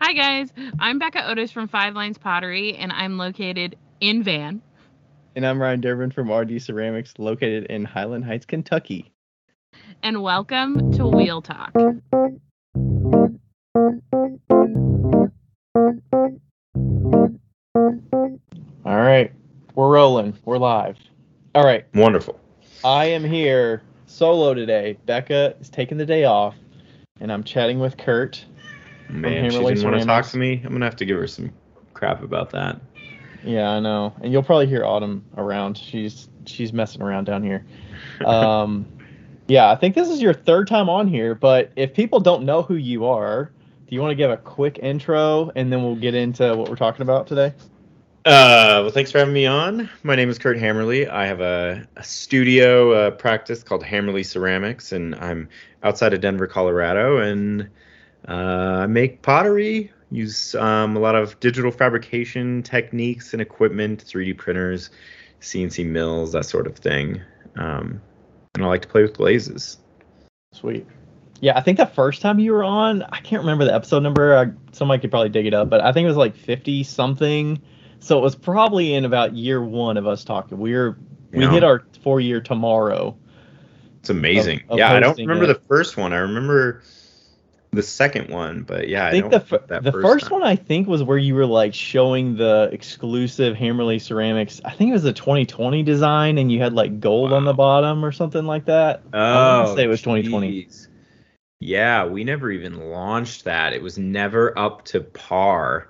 Hi guys, I'm Becca Otis from Five Lines Pottery, and I'm located in Van. And I'm Ryan Durbin from RD Ceramics, located in Highland Heights, Kentucky. And welcome to Wheel Talk. All right, we're rolling. We're live. All right, Wonderful. I am here solo today. Becca is taking the day off, and I'm chatting with Curt. Man, she didn't want to talk to me. I'm gonna have to give her some crap about that. Yeah, I know, and you'll probably hear Autumn around. She's she's messing around down here. Um, yeah, I think this is your third time on here, but if people don't know who you are, do you want to give a quick intro, and then we'll get into what we're talking about today? Uh, well, thanks for having me on. My name is Curt Hammerly. I have a, a studio uh, practice called Hammerly Ceramics, and I'm outside of Denver, Colorado, and I make pottery. Use um, a lot of digital fabrication techniques and equipment, 3D printers, CNC mills, that sort of thing. Um, and I like to play with glazes. Sweet. Yeah, I think the first time you were on, I can't remember the episode number. I, somebody could probably dig it up, but I think it was like 50 something. So it was probably in about year one of us talking. We were we Yeah. hit our four year tomorrow. It's amazing. of yeah, I don't remember it. the first one. I remember the second one, but yeah, I think I the f- that the first time. one I think was where you were like showing the exclusive Hammerly ceramics. I think it was a 2020 design, and you had like gold on the bottom or something like that. I wanna oh, say it was 2020. Oh, jeez. Yeah, we never even launched that. It was never up to par.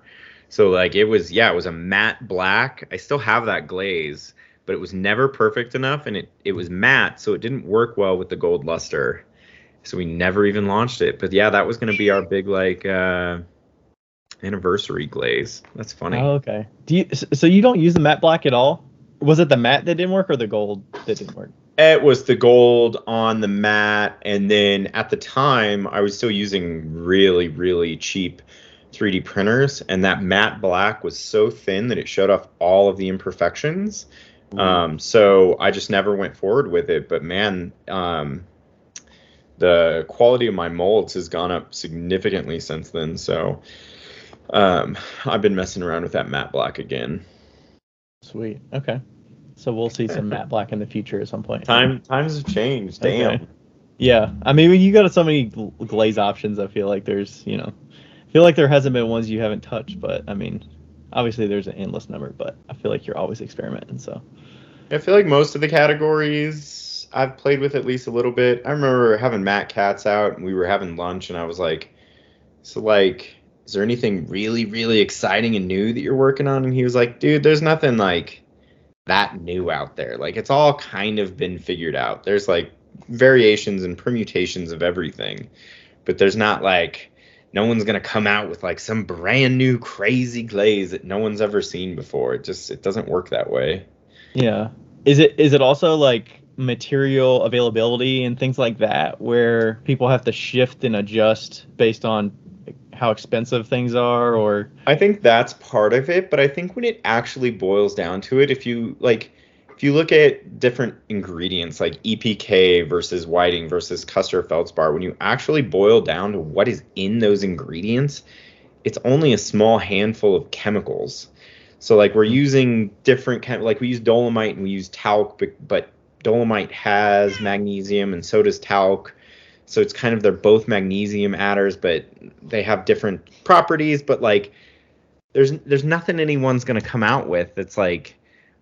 So like it was yeah, it was a matte black. I still have that glaze, but it was never perfect enough and it it was matte, so it didn't work well with the gold luster. So we never even launched it. But yeah, that was going to be our big like uh anniversary glaze. That's funny. Oh, okay. Do you? So you don't use the matte black at all? Was it the matte that didn't work or the gold that didn't work? It was the gold on the matte, and then at the time I was still using really, really cheap 3D printers, and that matte black was so thin that it showed off all of the imperfections. Um, so I just never went forward with it. But man, um, the quality of my molds has gone up significantly since then. So um, I've been messing around with that matte black again. Sweet. Okay. So we'll see some matte black in the future at some point. Time times have changed. Damn. Okay. Yeah, I mean, when you got so many glaze options, I feel like there's, you know, I feel like there hasn't been ones you haven't touched, but I mean, obviously there's an endless number, but I feel like you're always experimenting. So I feel like most of the categories I've played with at least a little bit. I remember having Matt Katz out and we were having lunch and I was like, so like, is there anything really, really exciting and new that you're working on? And he was like, dude, there's nothing like that new out there. Like it's all kind of been figured out. There's like variations and permutations of everything, but there's not like no one's gonna come out with like some brand new crazy glaze that no one's ever seen before. It just it doesn't work that way. yeah, is it is it also like material availability and things like that where people have to shift and adjust based on how expensive things are, or I think that's part of it, but I think when it actually boils down to it, if you like, if you look at different ingredients like EPK versus whiting versus Custer Feldspar, when you actually boil down to what is in those ingredients, it's only a small handful of chemicals. So like we're using different kind like we use dolomite and we use talc, but, but dolomite has magnesium and so does talc. So it's kind of they're both magnesium adders, but they have different properties. But like, there's there's nothing anyone's gonna come out with that's like,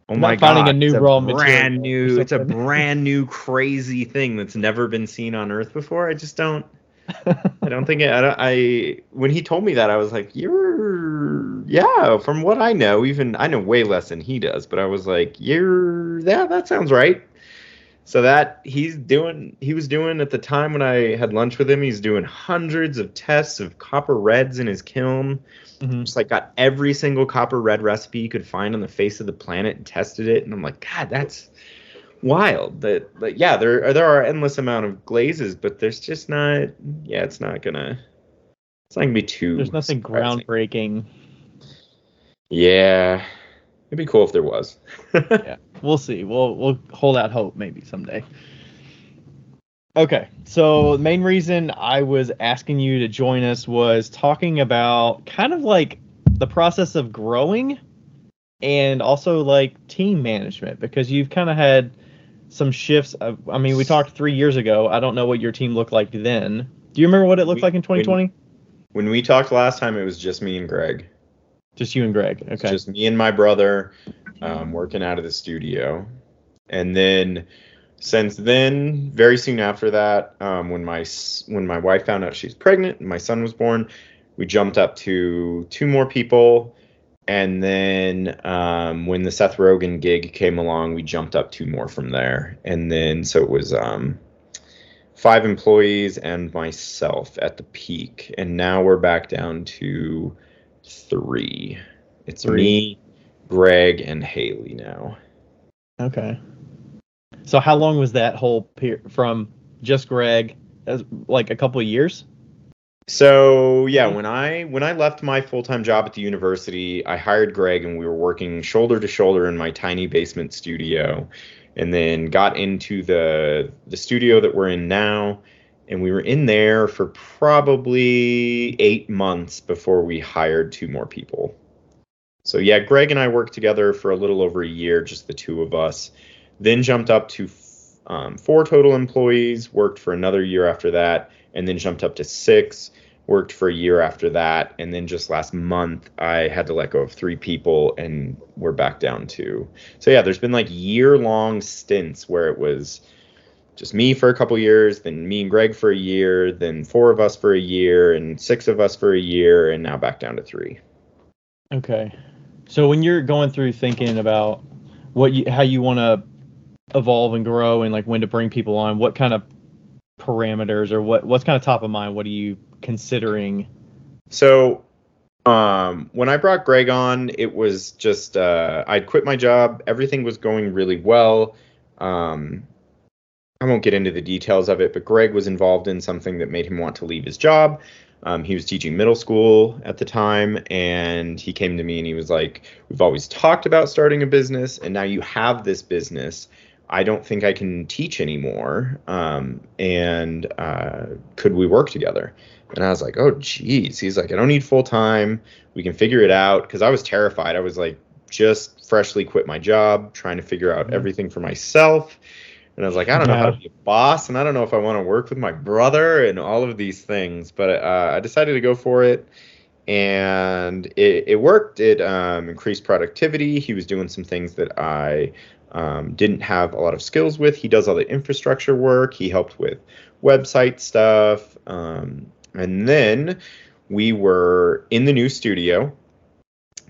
oh my finding god, a new it's raw brand material new, it's a brand new crazy thing that's never been seen on Earth before. I just don't. I don't think it, I, don't- I when he told me that I was like you're yeah from what I know even I know way less than he does but I was like you're yeah that sounds right so that he's doing he was doing at the time when I had lunch with him he's doing hundreds of tests of copper reds in his kiln Mhm. just like got every single copper red recipe you could find on the face of the planet and tested it and I'm like god that's wild that, that yeah there are there are endless amount of glazes but there's just not yeah it's not gonna it's not gonna be too there's nothing surprising. groundbreaking. yeah it'd be cool if there was yeah, we'll see. We'll we'll hold out hope maybe someday. Okay, so the main reason I was asking you to join us was talking about kind of like the process of growing and also like team management because you've kind of had some shifts. Of, I mean, we talked three years ago. I don't know what your team looked like then. Do you remember what it looked We- like in 2020? When we talked last time, it was just me and Greg. Just you and Greg. Okay. just me and my brother um, working out of the studio. And then since then, very soon after that, um, when my when my wife found out she's pregnant and my son was born, we jumped up to two more people. And then um, when the Seth Rogen gig came along, we jumped up two more from there. And then so it was um, five employees and myself at the peak. And now we're back down to three. It's Three. me, Greg, and Haley now. Okay. So how long was that whole period from just Greg? As, like a couple of years? So yeah, when I when I left my full time job at the university, I hired Greg and we were working shoulder to shoulder in my tiny basement studio, and then got into the the studio that we're in now, and we were in there for probably eight months before we hired two more people. So yeah, Greg and I worked together for a little over a year, just the two of us. Then jumped up to um, four total employees. Worked for another year after that, and then jumped up to six. Worked for a year after that, and then just last month I had to let go of three people, and we're back down to. So yeah, there's been like year long stints where it was just me for a couple years, then me and Greg for a year, then four of us for a year, and six of us for a year, and now back down to three. Okay. So when you're going through thinking about what you how you want to evolve and grow and like when to bring people on, what kind of parameters or what what's kind of top of mind? What are you considering? So, um, when I brought Greg on, it was just uh, I'd quit my job. Everything was going really well. Um, I won't get into the details of it, but Greg was involved in something that made him want to leave his job. Um, he was teaching middle school at the time, and he came to me and he was like, "We've always talked about starting a business, and now you have this business. I don't think I can teach anymore. Um, and uh, could we work together?" And I was like, "Oh, geez." He's like, "I don't need full time. We can figure it out." Because I was terrified. I was like, just freshly quit my job, trying to figure out Mhm. everything for myself. And I was like, I don't know how to be a boss, and I don't know if I want to work with my brother, and all of these things. But uh, I decided to go for it, and it, it worked. It um, increased productivity. He was doing some things that I um, didn't have a lot of skills with. He does all the infrastructure work. He helped with website stuff, um, and then we were in the new studio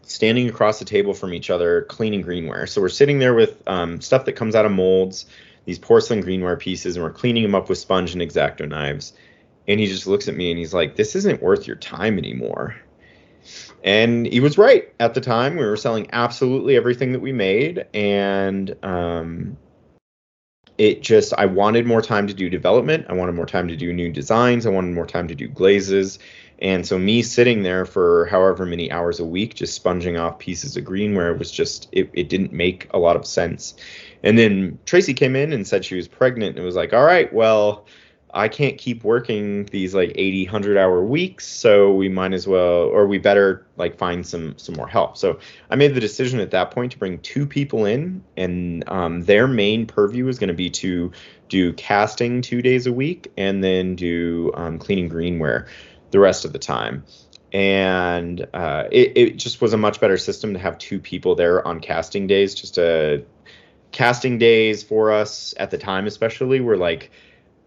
standing across the table from each other cleaning greenware. So we're sitting there with um, stuff that comes out of molds, these porcelain greenware pieces, and we're cleaning them up with sponge and exacto knives. And he just looks at me and he's like, This isn't worth your time anymore. And he was right at the time. We were selling absolutely everything that we made. And um, it just, I wanted more time to do development. I wanted more time to do new designs. I wanted more time to do glazes. And so me sitting there for however many hours a week just sponging off pieces of greenware was just it, it didn't make a lot of sense. And then Tracy came in and said she was pregnant and it was like, "All right, well, I can't keep working these like 80 100 hour weeks, so we might as well or we better like find some some more help." So I made the decision at that point to bring two people in and um, their main purview is going to be to do casting 2 days a week and then do um, cleaning greenware the rest of the time. And uh, it, it just was a much better system to have two people there on casting days. Just a casting days for us at the time, especially, were like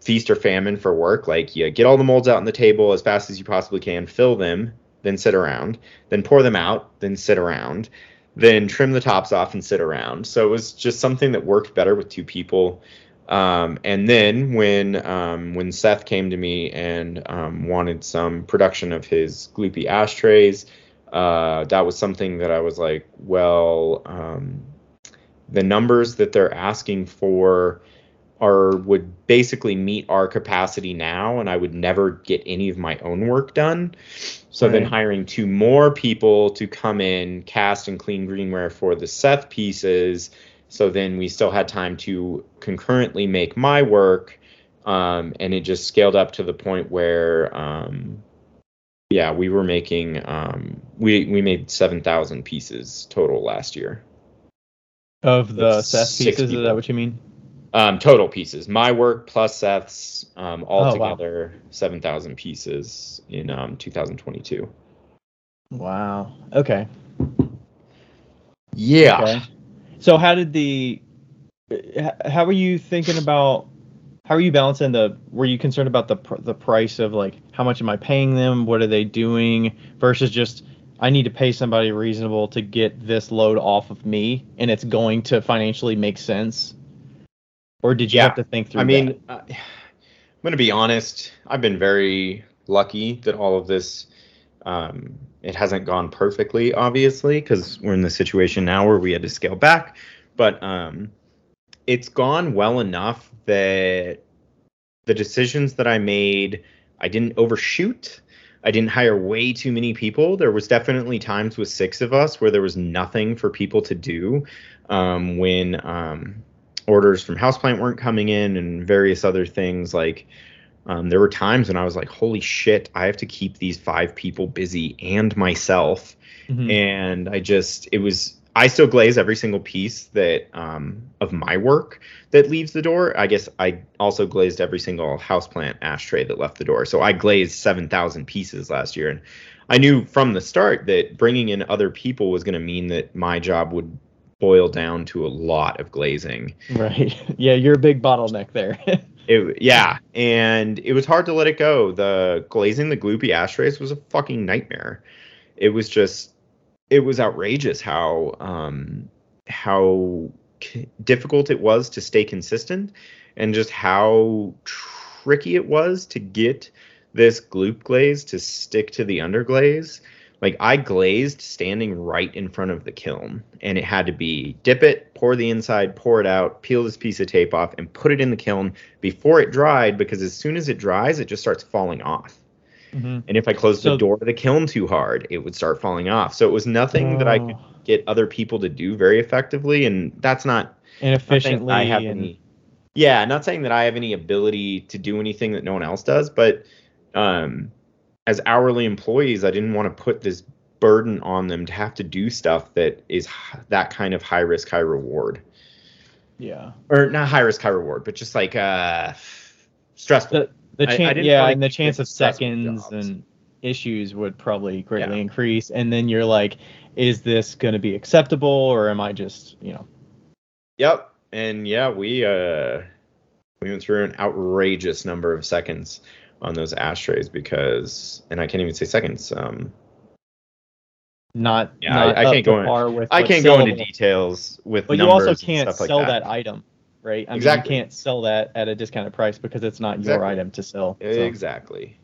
feast or famine for work. Like you get all the molds out on the table as fast as you possibly can, fill them, then sit around, then pour them out, then sit around, then trim the tops off and sit around. So it was just something that worked better with two people. Um, and then when um, when Seth came to me and um, wanted some production of his gloopy ashtrays, uh, that was something that I was like, well, um, the numbers that they're asking for are would basically meet our capacity now, and I would never get any of my own work done. So then hiring two more people to come in, cast and clean greenware for the Seth pieces. So then we still had time to concurrently make my work um, and it just scaled up to the point where um, yeah we were making um, we we made 7000 pieces total last year Of the Seth pieces, is that what you mean? um, total pieces my work plus seth's um, all Oh, wow. together 7000 pieces in um, 2022 Wow. Okay. yeah Okay. So how did the how are you thinking about how are you balancing the were you concerned about the pr- the price of like how much am I paying them what are they doing versus just I need to pay somebody reasonable to get this load off of me and it's going to financially make sense or did you Yeah. have to think through I mean, uh, I'm going to be honest. I've been very lucky that all of this, um, it hasn't gone perfectly, obviously, because we're in the situation now where we had to scale back. But um, it's gone well enough that the decisions that I made, I didn't overshoot. I didn't hire way too many people. There was definitely times with six of us where there was nothing for people to do. Um, when um, orders from houseplant weren't coming in and various other things like um, there were times when i was like holy shit i have to keep these five people busy and myself Mhm. and i just it was i still glaze every single piece that um, of my work that leaves the door. I guess i also glazed every single houseplant ashtray that left the door. So i glazed 7000 pieces last year. And i knew from the start that bringing in other people was going to mean that my job would boil down to a lot of glazing. Right. Yeah you're a big bottleneck there. It, yeah, and it was hard to let it go. The glazing the gloopy ashtrays was a fucking nightmare. It was just, it was outrageous how um, how c- difficult it was to stay consistent, and just how tricky it was to get this gloop glaze to stick to the underglaze. Like I glazed standing right in front of the kiln, and it had to be dip it, pour the inside, pour it out, peel this piece of tape off, and put it in the kiln before it dried. Because as soon as it dries, it just starts falling off. Mhm. And if I closed So- the door to the kiln too hard, it would start falling off. So it was nothing that I could Oh, get other people to do very effectively, and that's not inefficiently. not I have and any. Yeah, not saying that I have any ability to do anything that no one else does, but um, as hourly employees, I didn't want to put this burden on them to have to do stuff that is h- that kind of high risk, high reward, yeah or not high risk, high reward, but just like uh, stressful. the the I- I chance yeah and the chance of seconds and issues would probably greatly Yeah. increase and then you're like is this going to be acceptable or am i just you know Yep. And yeah, we uh we went through an outrageous number of seconds on those ashtrays because and I can't even say seconds. Um not Yeah, not I- I can't go in- with I can't go into details with but you also can't like sell that. that. item right i Exactly. mean you can't sell that at a discounted price because it's not your item to sell so. Exactly.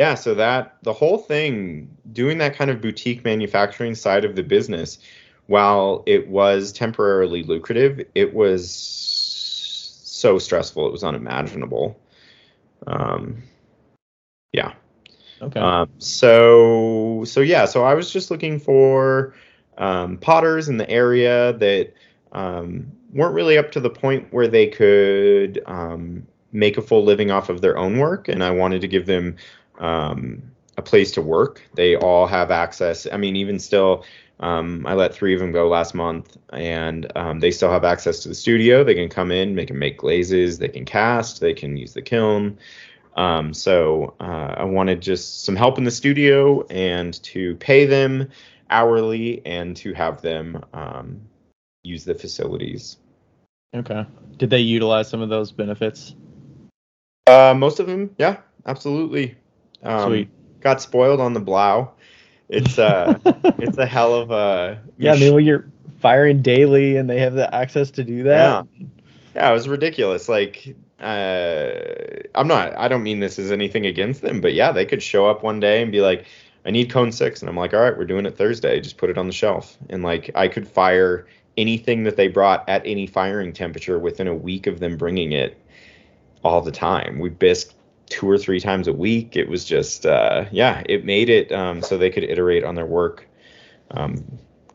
Yeah, so that the whole thing, doing that kind of boutique manufacturing side of the business, while it was temporarily lucrative, it was so stressful. It was unimaginable. Um, yeah. okay Um, so so yeah, so I was just looking for um, potters in the area that um, weren't really up to the point where they could um, make a full living off of their own work, and I wanted to give them um, a place to work. They all have access. I mean, even still. Um, I let three of them go last month, and um, they still have access to the studio. They can come in, they can make glazes, they can cast, they can use the kiln. Um, so uh, I wanted just some help in the studio and to pay them hourly and to have them um, use the facilities. okay did they utilize some of those benefits Uh, most of them, yeah, absolutely. Um, Sweet. Got spoiled on the blow. It's uh, it's a hell of a yeah i mean when you're firing daily and they have the access to do that Yeah, it was ridiculous. Like, uh, I'm not. I don't mean this as anything against them, but yeah, they could show up one day and be like, "I need cone six," and I'm like, "All right, we're doing it Thursday. Just put it on the shelf." And like, I could fire anything that they brought at any firing temperature within a week of them bringing it all the time. We bisque two or three times a week. It was just, uh, yeah, it made it um, so they could iterate on their work um,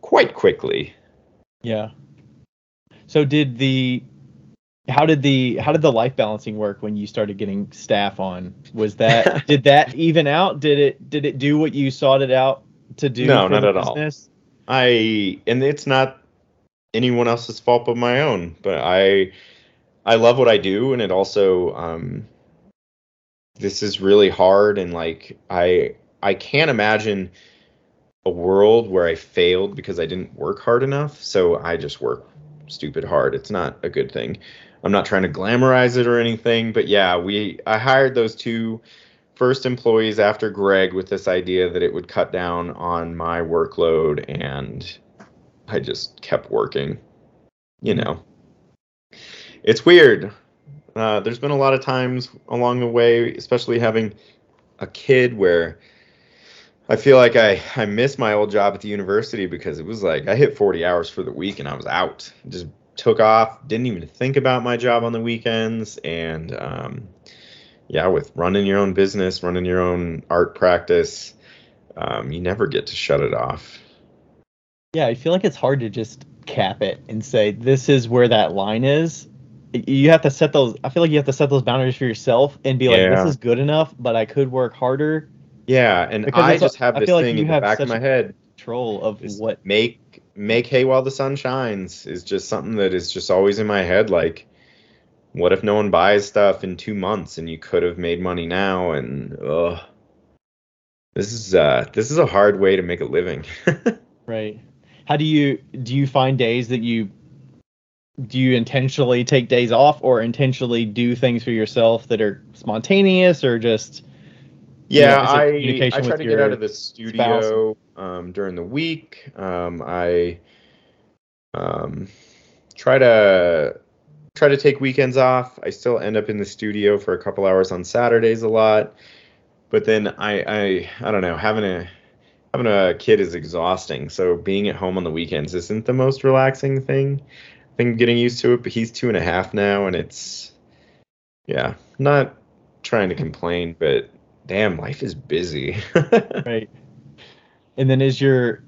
quite quickly. Yeah. So did the how did the how did the life balancing work when you started getting staff on? Was that did that even out? Did it did it do what you sought it out to do? No, not at all. I and it's not anyone else's fault but my own. But I I love what I do, and it also um, this is really hard, and like I I can't imagine a world where I failed because I didn't work hard enough. So I just work stupid hard. It's not a good thing. I'm not trying to glamorize it or anything, but yeah, we I hired those two first employees after Greg with this idea that it would cut down on my workload and I just kept working. You know. It's weird. Uh, there's been a lot of times along the way, especially having a kid where I feel like I, I miss my old job at the university because it was like I hit 40 hours for the week and I was out. Just took off, didn't even think about my job on the weekends. And um, yeah, with running your own business, running your own art practice, um, you never get to shut it off. Yeah, I feel like it's hard to just cap it and say this is where that line is. You have to set those. I feel like you have to set those boundaries for yourself and be like, Yeah. this is good enough, but I could work harder. Yeah, and Because I just have I this like thing in the back of my head. Control of is what. make make hay while the sun shines is just something that is just always in my head like what if no one buys stuff in two months and you could have made money now and ugh. this is uh this is a hard way to make a living Right. How do you do you find days that you do you intentionally take days off or intentionally do things for yourself that are spontaneous or just yeah is it i i try to get out of the studio um during the week. Um i um try to try to take weekends off. I still end up in the studio for a couple hours on saturdays a lot but then i i i don't know having a having a kid is exhausting. So being at home on the weekends isn't the most relaxing thing. I think getting used to it but he's two and a half now and it's yeah not trying to complain but damn life is busy. Right. And then is your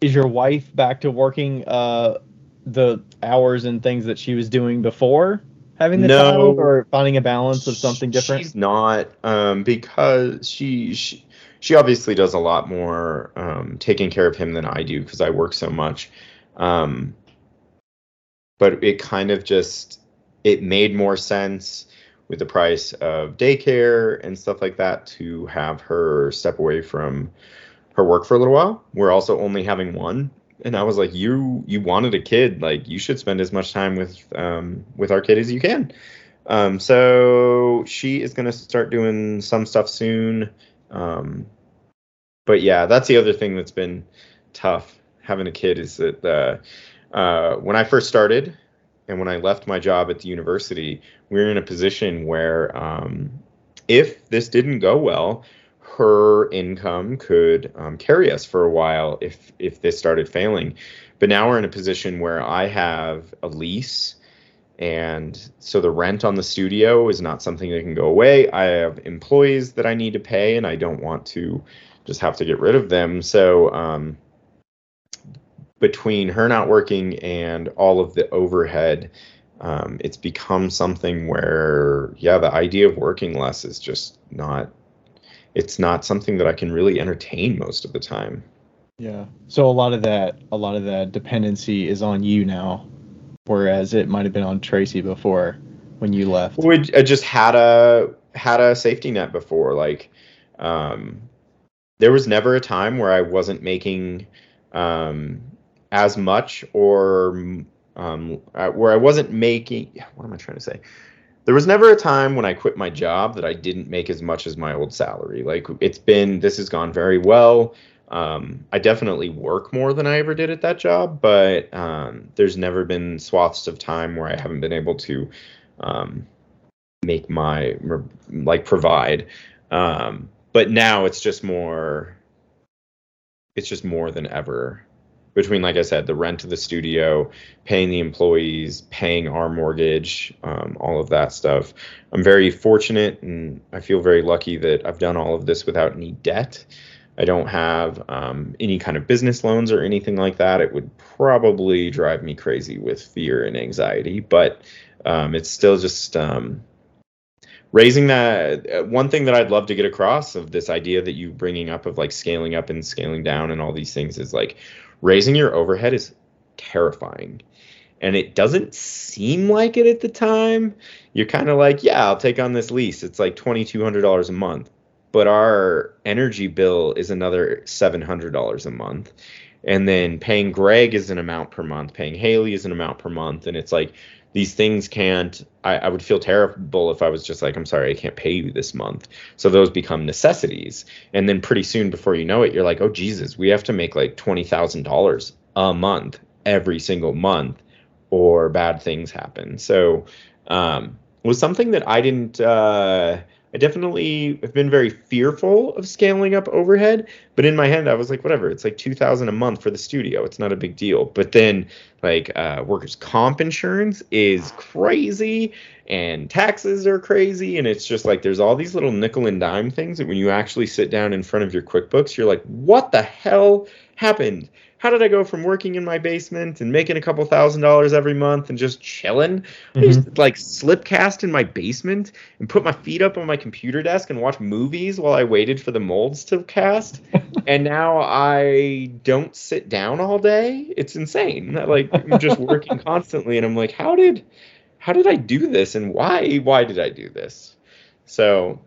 is your wife back to working uh the hours and things that she was doing before having the No. child or finding a balance of something different? She's not, um, because she, she she obviously does a lot more um, taking care of him than I do because I work so much. Um, but it kind of just it made more sense with the price of daycare and stuff like that to have her step away from her work for a little while. We're also only having one, and I was like, "You you wanted a kid, like you should spend as much time with um, with our kid as you can." Um, so she is going to start doing some stuff soon. Um, but yeah, that's the other thing that's been tough having a kid is that uh, uh, when I first started and when I left my job at the university, we were in a position where um, if this didn't go well, her income could um, carry us for a while if if this started failing. But now we're in a position where I have a lease and so the rent on the studio is not something that can go away. I have employees that I need to pay, and I don't want to just have to get rid of them. So um, between her not working and all of the overhead, um, it's become something where yeah, the idea of working less is just not. It's not something that I can really entertain most of the time. yeah so a lot of that a lot of that dependency is on you now whereas it might have been on tracy before when you left. We just had a had a safety net before like um there was never a time where i wasn't making um as much or um uh, where i wasn't making what am i trying to say? There was never a time when i quit my job that i didn't make as much as my old salary. Like it's been this has gone very well um, I definitely work more than I ever did at that job, but um, there's never been swaths of time where I haven't been able to um, make my like provide. Um, but now it's just more. It's just more than ever between, like I said, the rent of the studio, paying the employees, paying our mortgage, um, all of that stuff. I'm very fortunate and I feel very lucky that I've done all of this without any debt. I don't have um, any kind of business loans or anything like that. It would probably drive me crazy with fear and anxiety, but um, it's still just um, raising that. Uh, one thing that I'd love to get across of this idea that you bringing up of like scaling up and scaling down and all these things is like raising your overhead is terrifying. And it doesn't seem like it at the time. You're kind of like, yeah, I'll take on this lease. It's like $2,200 a month but our energy bill is another $700 a month. And then paying Greg is an amount per month, paying Haley is an amount per month. And it's like these things can't, I, I would feel terrible if I was just like, I'm sorry, I can't pay you this month. So those become necessities. And then pretty soon, before you know it, you're like, oh, Jesus, we have to make like $20,000 a month every single month or bad things happen. So, um, was something that I didn't, uh, I definitely have been very fearful of scaling up overhead, but in my head I was like, whatever, it's like two thousand a month for the studio. It's not a big deal. But then like uh, workers' comp insurance is crazy, and taxes are crazy, and it's just like there's all these little nickel and dime things that when you actually sit down in front of your QuickBooks, you're like, what the hell happened? How did I go from working in my basement and making a couple thousand dollars every month and just chilling? Mm-hmm. I used to like slipcast in my basement and put my feet up on my computer desk and watch movies while I waited for the molds to cast. and now I don't sit down all day. It's insane. Like I'm just working constantly and I'm like, how did how did I do this and why why did I do this? So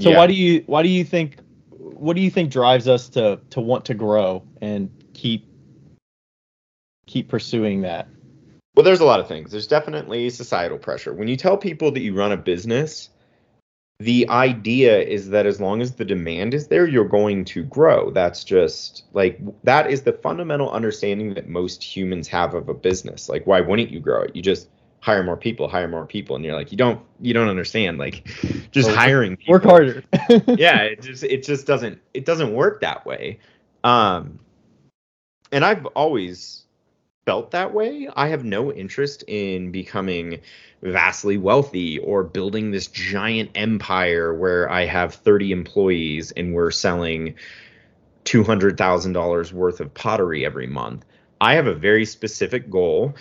So yeah. why do you why do you think what do you think drives us to to want to grow and keep keep pursuing that? Well, there's a lot of things. There's definitely societal pressure. When you tell people that you run a business, the idea is that as long as the demand is there, you're going to grow. That's just like that is the fundamental understanding that most humans have of a business. Like, why wouldn't you grow it? You just hire more people, hire more people, and you're like, you don't, you don't understand. Like, just well, hiring people. work harder. yeah, it just, it just doesn't, it doesn't work that way. Um, and I've always felt that way. I have no interest in becoming vastly wealthy or building this giant empire where I have 30 employees and we're selling $200,000 worth of pottery every month. I have a very specific goal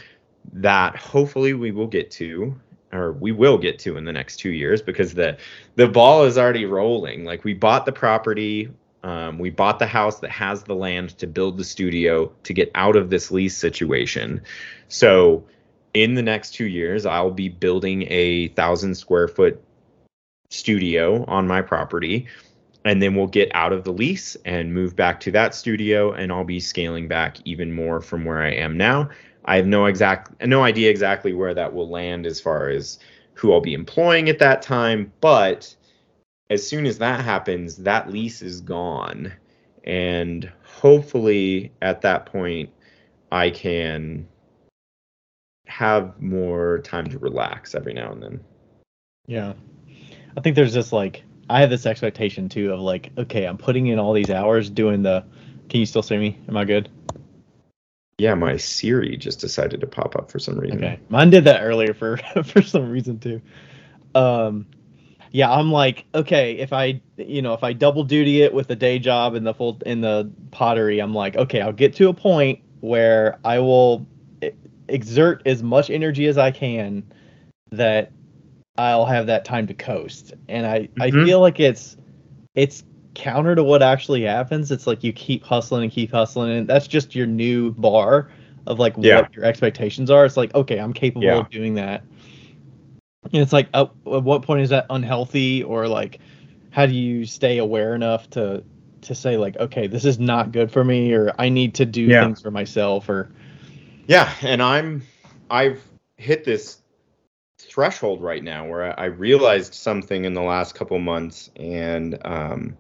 that hopefully we will get to or we will get to in the next two years because the the ball is already rolling. Like we bought the property, um, we bought the house that has the land to build the studio to get out of this lease situation. So in the next two years, I'll be building a thousand square foot studio on my property. And then we'll get out of the lease and move back to that studio, and I'll be scaling back even more from where I am now I have no exact no idea exactly where that will land as far as who I'll be employing at that time, but as soon as that happens, that lease is gone. And hopefully at that point I can have more time to relax every now and then. Yeah. I think there's just like I have this expectation too of like, okay, I'm putting in all these hours doing the can you still see me? Am I good? Yeah, my Siri just decided to pop up for some reason. Okay, mine did that earlier for for some reason too. Um, yeah, I'm like, okay, if I, you know, if I double duty it with the day job and the full in the pottery, I'm like, okay, I'll get to a point where I will exert as much energy as I can that I'll have that time to coast. And I mm-hmm. I feel like it's it's counter to what actually happens. It's like you keep hustling and keep hustling, and that's just your new bar of like yeah. what your expectations are. It's like, okay, I'm capable yeah. of doing that. And it's like, at what point is that unhealthy, or like, how do you stay aware enough to to say like, okay, this is not good for me, or I need to do yeah. things for myself, or yeah, and I'm I've hit this threshold right now where I realized something in the last couple months, and um,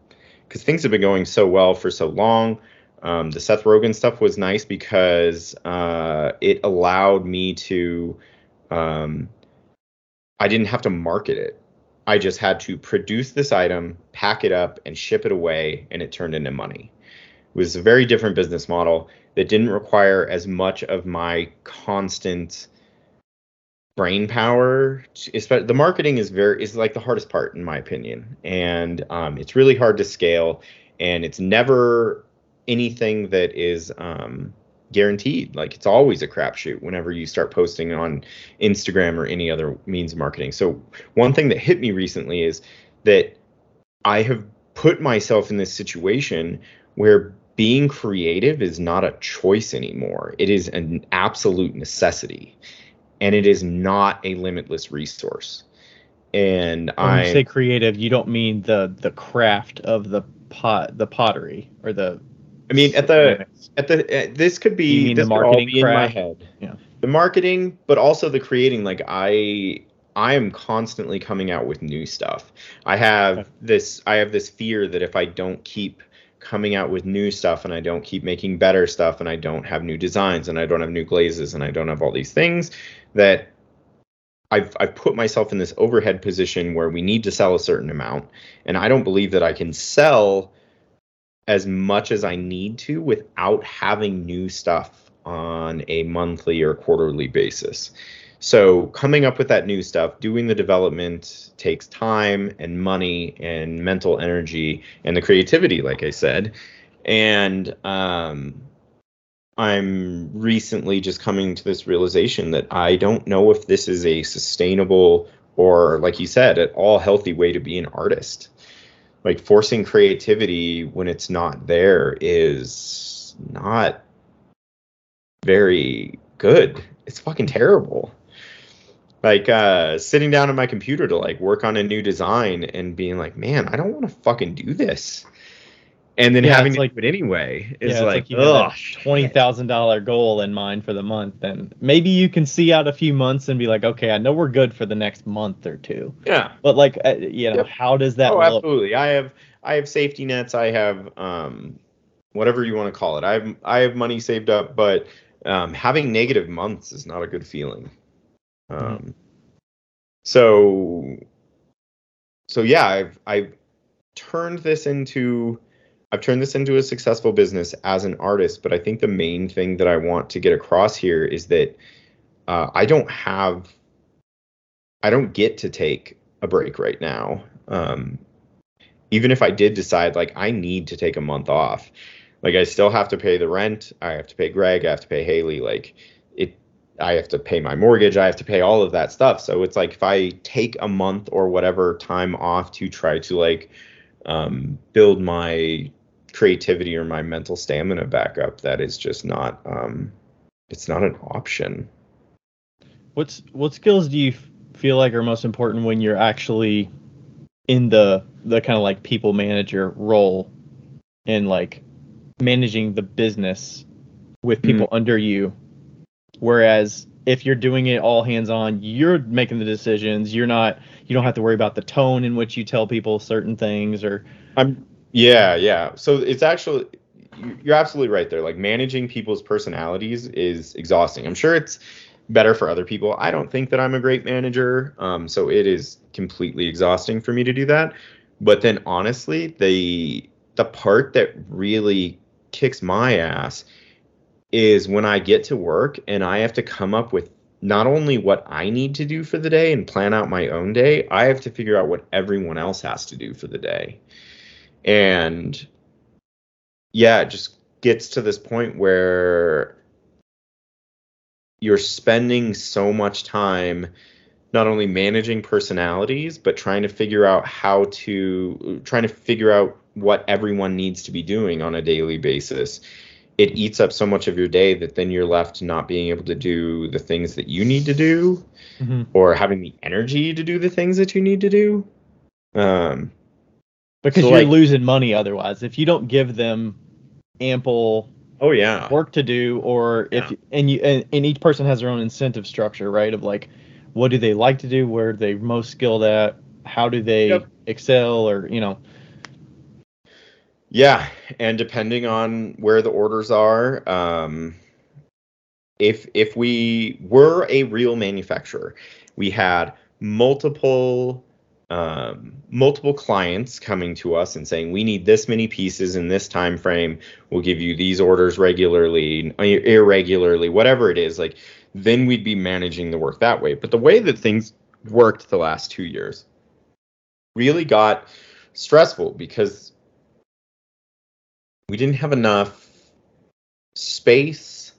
because things have been going so well for so long. Um, the Seth Rogen stuff was nice because uh, it allowed me to. Um, I didn't have to market it. I just had to produce this item, pack it up, and ship it away, and it turned into money. It was a very different business model that didn't require as much of my constant brain power the marketing is very is like the hardest part in my opinion and um, it's really hard to scale and it's never anything that is um, guaranteed. Like it's always a crapshoot whenever you start posting on Instagram or any other means of marketing. So one thing that hit me recently is that I have put myself in this situation where being creative is not a choice anymore. It is an absolute necessity. And it is not a limitless resource. And When I you say creative, you don't mean the the craft of the pot, the pottery, or the. I mean at the at the uh, this could be this the could all marketing be in my head. Yeah. The marketing, but also the creating. Like I I am constantly coming out with new stuff. I have Okay. this I have this fear that if I don't keep coming out with new stuff and I don't keep making better stuff and I don't have new designs and I don't have new glazes and I don't have all these things that I've I've put myself in this overhead position where we need to sell a certain amount and I don't believe that I can sell as much as I need to without having new stuff on a monthly or quarterly basis. So coming up with that new stuff, doing the development takes time and money and mental energy and the creativity, like I said. And um, I'm recently just coming to this realization that I don't know if this is a sustainable or, like you said, at all healthy way to be an artist. Like forcing creativity when it's not there is not very good. It's fucking terrible. Like uh sitting down at my computer to like work on a new design and being like, man, I don't want to fucking do this. And then Yeah, having to like- do it anyway is it's like, you have that ugh, twenty thousand dollar goal in mind for the month, and maybe you can see out a few months and be like, okay, I know we're good for the next month or two. yeah. But like, uh, you know, Yep. how does that oh, look? absolutely. I have I have safety nets. I have um, whatever you want to call it. I have I have money saved up, but um, having negative months is not a good feeling. Um, so so yeah, I've I've turned this into I've turned this into a successful business as an artist. But I think the main thing that I want to get across here is that uh, I don't have I don't get to take a break right now. Um, even if I did decide like I need to take a month off, like I still have to pay the rent, I have to pay Greg, I have to pay Haley, like it I have to pay my mortgage, I have to pay all of that stuff. So it's like if I take a month or whatever time off to try to like um, build my creativity or my mental stamina back up, that is just not um, it's not an option. What's what skills do you feel like are most important when you're actually in the the kind of like people manager role and like managing the business with people under you whereas if you're doing it all hands on you're making the decisions you're not you don't have to worry about the tone in which you tell people certain things or I'm yeah, yeah. So it's actually you- you're absolutely right there. Like managing people's personalities is exhausting. I'm sure it's better for other people. I don't think that I'm a great manager, um, so it is completely exhausting for me to do that. But then honestly, the the part that really kicks my ass is when I get to work and I have to come up with not only what I need to do for the day and plan out my own day, I have to figure out what everyone else has to do for the day and yeah it just gets to this point where you're spending so much time not only managing personalities but trying to figure out how to trying to figure out what everyone needs to be doing on a daily basis. It eats up so much of your day that then you're left not being able to do the things that you need to do or having the energy to do the things that you need to do. Um because So, you're like- losing money otherwise if you don't give them ample oh yeah work to do or if Yeah. and you and, and each person has their own incentive structure right of like what do they like to do where are they most skilled at how do they Yep. excel or you know Yeah, and depending on where the orders are, um, if if we were a real manufacturer, we had multiple um, multiple clients coming to us and saying we need this many pieces in this time frame. We'll give you these orders regularly, irregularly, whatever it is. Like then we'd be managing the work that way. But the way that things worked the last two years really got stressful because we didn't have enough space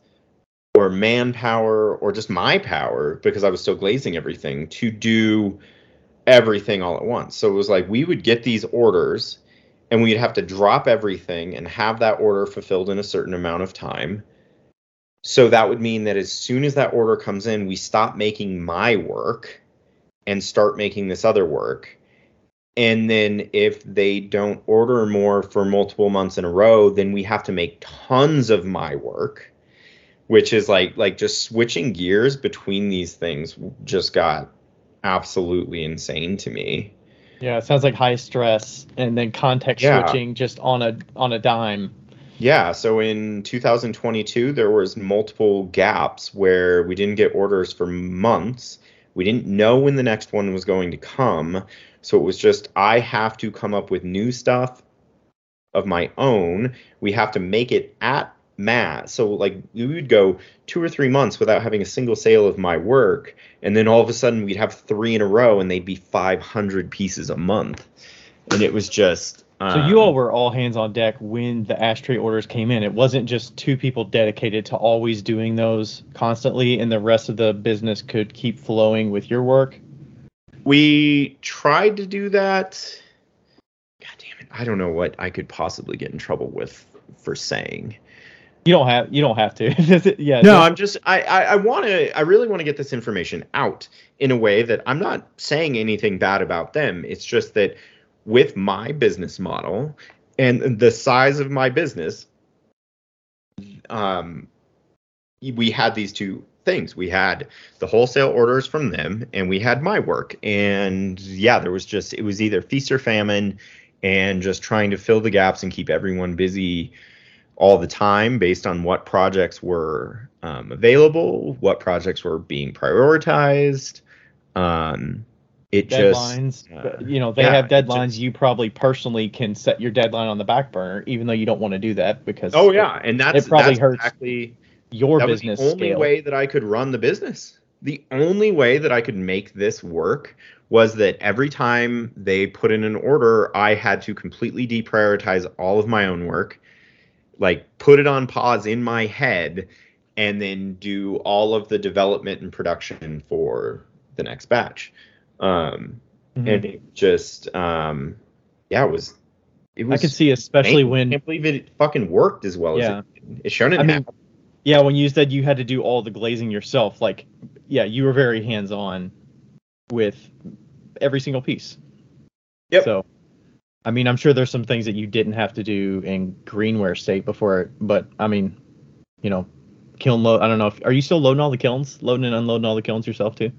or manpower or just my power because I was still glazing everything to do everything all at once. So it was like we would get these orders and we'd have to drop everything and have that order fulfilled in a certain amount of time. So that would mean that as soon as that order comes in, we stop making my work and start making this other work. And then if they don't order more for multiple months in a row, then we have to make tons of my work, which is like like just switching gears between these things just got absolutely insane to me. Yeah, it sounds like high stress and then context Yeah. switching just on a on a dime. Yeah, so in 2022 there was multiple gaps where we didn't get orders for months. We didn't know when the next one was going to come. So it was just I have to come up with new stuff of my own. We have to make it at mat. So like we would go 2 or 3 months without having a single sale of my work and then all of a sudden we'd have 3 in a row and they'd be 500 pieces a month. And it was just So you um, all were all hands on deck when the ashtray orders came in. It wasn't just two people dedicated to always doing those constantly, and the rest of the business could keep flowing with your work. We tried to do that. God damn it. I don't know what I could possibly get in trouble with for saying. You don't have you don't have to. yeah. No, I'm just I I, I want to I really want to get this information out in a way that I'm not saying anything bad about them. It's just that with my business model and the size of my business, um, we had these two things. We had the wholesale orders from them, and we had my work. And yeah, there was just it was either feast or famine, and just trying to fill the gaps and keep everyone busy all the time based on what projects were um, available, what projects were being prioritized. Um, it deadlines. just uh, you know, they yeah, have deadlines. just- you probably personally can set your deadline on the back burner, even though you don't want to do that because oh yeah, and that's it probably that's hurts exactly your that was business the only scale. way that I could run the business. The only way that I could make this work was that every time they put in an order, I had to completely deprioritize all of my own work, like put it on pause in my head, and then do all of the development and production for the next batch. Um, Mhm. And it just, um, yeah, it was. It I was. could see, especially I when I can't believe it fucking worked as well Yeah. as it did. It shouldn't I mean, yeah, when you said you had to do all the glazing yourself, like, yeah, you were very hands on with every single piece. Yep. So, I mean, I'm sure there's some things that you didn't have to do in greenware state before, but I mean, you know, kiln load. I don't know if are you still loading all the kilns, loading and unloading all the kilns yourself too?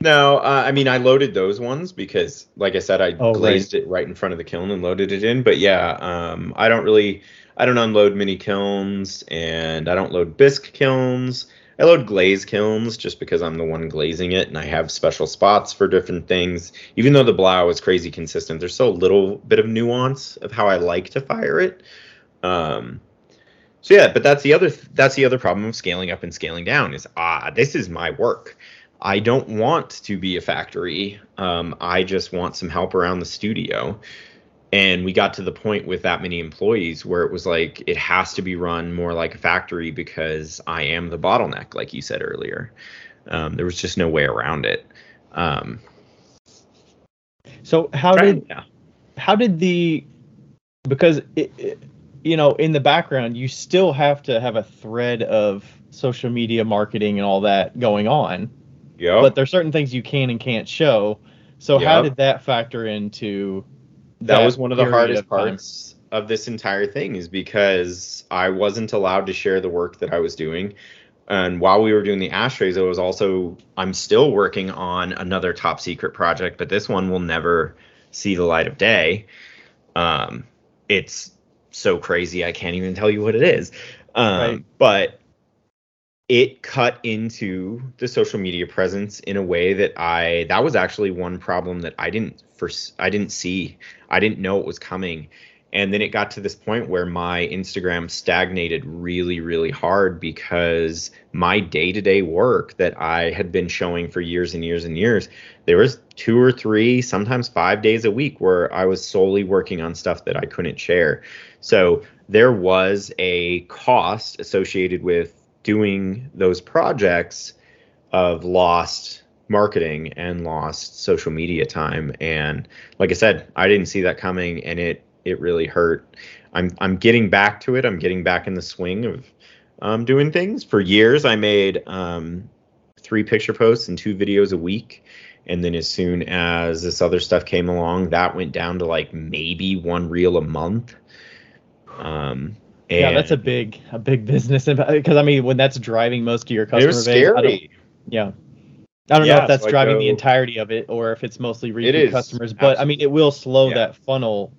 No, uh, I mean I loaded those ones because, like I said, I Oh, right. glazed it right in front of the kiln and loaded it in. But yeah, um, I don't really, I don't unload mini kilns and I don't load bisque kilns. I load glaze kilns just because I'm the one glazing it and I have special spots for different things. Even though the Blaauw is crazy consistent, there's still a little bit of nuance of how I like to fire it. Um, so yeah, but that's the other that's the other problem of scaling up and scaling down is ah this is my work. I don't want to be a factory. Um, I just want some help around the studio. And we got to the point with that many employees where it was like it has to be run more like a factory because I am the bottleneck, like you said earlier. Um, there was just no way around it. Um, So how did yeah. how did the because it, it, you know in the background you still have to have a thread of social media marketing and all that going on yeah but there's certain things you can and can't show so how did that factor into that was one of the hardest of parts of this entire thing is because I wasn't allowed to share the work that I was doing. And while we were doing the ashtrays, I was also I'm still working on another top secret project, but this one will never see the light of day. Um, it's so crazy I can't even tell you what it is. Um, Right. But it cut into the social media presence in a way that I that was actually one problem that I didn't first I didn't see I didn't know it was coming And then it got to this point where my Instagram stagnated really, really hard because my day to day work that I had been showing for years and years and years, there was two or three, sometimes five days a week where I was solely working on stuff that I couldn't share. So there was a cost associated with doing those projects of lost marketing and lost social media time. And like i said i didn't see that coming and it it really hurt. I'm i'm getting back to it. I'm getting back in the swing of um, doing things. For years i made um, three picture posts and two videos a week. And then as soon as this other stuff came along that went down to like maybe one reel a month. Um, yeah, that's a big a big business because I mean when that's driving most of your customer base, scary. yeah. I don't yeah, know if that's so driving go, the entirety of it or if it's mostly repeat customers, but absolutely. I mean it will slow yeah. that funnel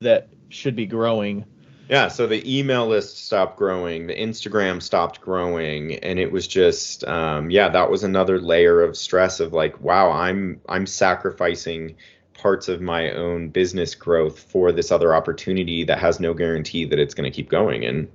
that should be growing. Yeah, so the email list stopped growing, the Instagram stopped growing, and it was just um, yeah, that was another layer of stress of like, wow, I'm I'm sacrificing parts of my own business growth for this other opportunity that has no guarantee that it's going to keep going and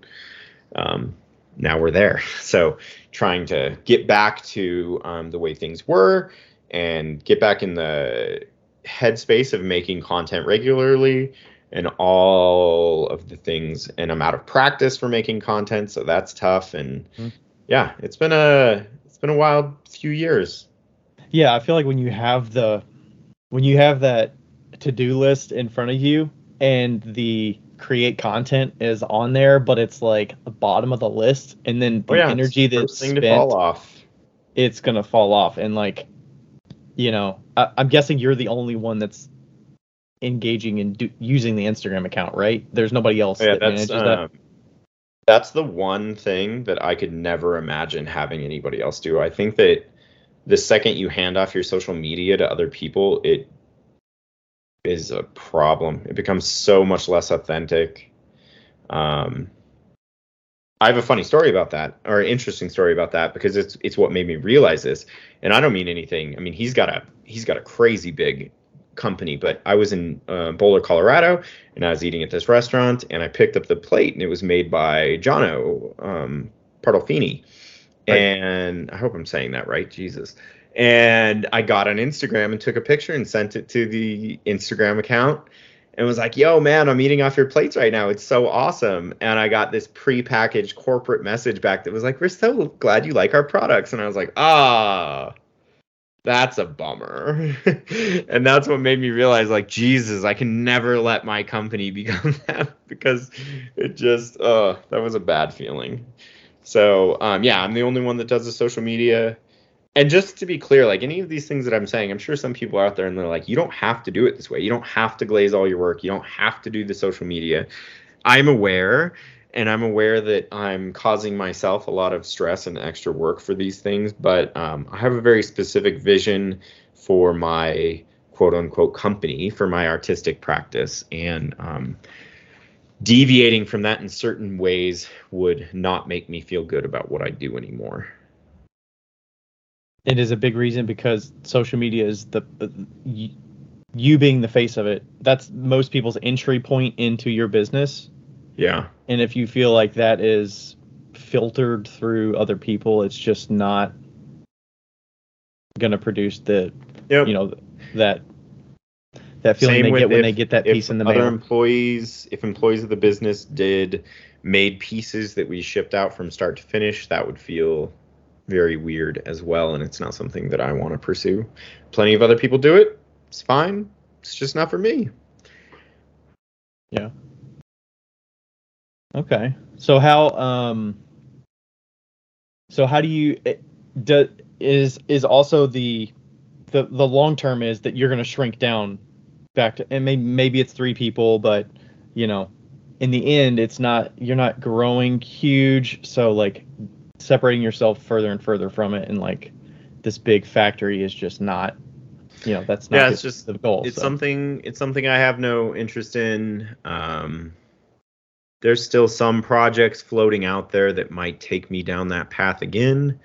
um, now we're there so trying to get back to um, the way things were and get back in the headspace of making content regularly and all of the things and i'm out of practice for making content so that's tough and mm-hmm. yeah it's been a it's been a wild few years yeah i feel like when you have the when you have that to-do list in front of you and the create content is on there, but it's like the bottom of the list, and then the oh, yeah, energy that's spent, to fall off. it's gonna fall off. And like, you know, I, am guessing you're the only one that's engaging in do, using the Instagram account, right? There's nobody else oh, yeah, that manages that. Um, that's the one thing that I could never imagine having anybody else do. I think that the second you hand off your social media to other people, it is a problem. It becomes so much less authentic. Um, I have a funny story about that, or an interesting story about that, because it's it's what made me realize this. And I don't mean anything. I mean he's got a he's got a crazy big company, but I was in uh, Boulder, Colorado, and I was eating at this restaurant, and I picked up the plate, and it was made by Jono um, Partolfini And I hope I'm saying that right. Jesus. And I got on Instagram and took a picture and sent it to the Instagram account and was like, yo, man, I'm eating off your plates right now. It's so awesome. And I got this pre-packaged corporate message back that was like, we're so glad you like our products. And I was like, ah, that's a bummer. and that's what made me realize, like, Jesus, I can never let my company become that because it just, uh, that was a bad feeling. So um, yeah, I'm the only one that does the social media. And just to be clear, like any of these things that I'm saying, I'm sure some people out there and they're like, you don't have to do it this way. You don't have to glaze all your work. You don't have to do the social media. I'm aware, and I'm aware that I'm causing myself a lot of stress and extra work for these things. But um, I have a very specific vision for my quote unquote company, for my artistic practice, and um, deviating from that in certain ways would not make me feel good about what I do anymore. It is a big reason because social media is the, the you being the face of it. That's most people's entry point into your business. Yeah. And if you feel like that is filtered through other people, it's just not going to produce the yep. you know that that feeling Same they get when they get that piece in the other mail. employees, if employees of the business did made pieces that we shipped out from start to finish, that would feel very weird as well, and it's not something that I want to pursue. Plenty of other people do it. It's fine. It's just not for me. Yeah. Okay. So how um so how do you eh, do is is also the the the long term is that you're going to shrink down back to and maybe maybe it's three people, but you know, in the end, it's not you're not growing huge, so like separating yourself further and further from it, and like this big factory is just not you know that's not yeah, it's just the goal. It's so. something it's something I have no interest in. Um, there's still some projects floating out there that might take me down that path again.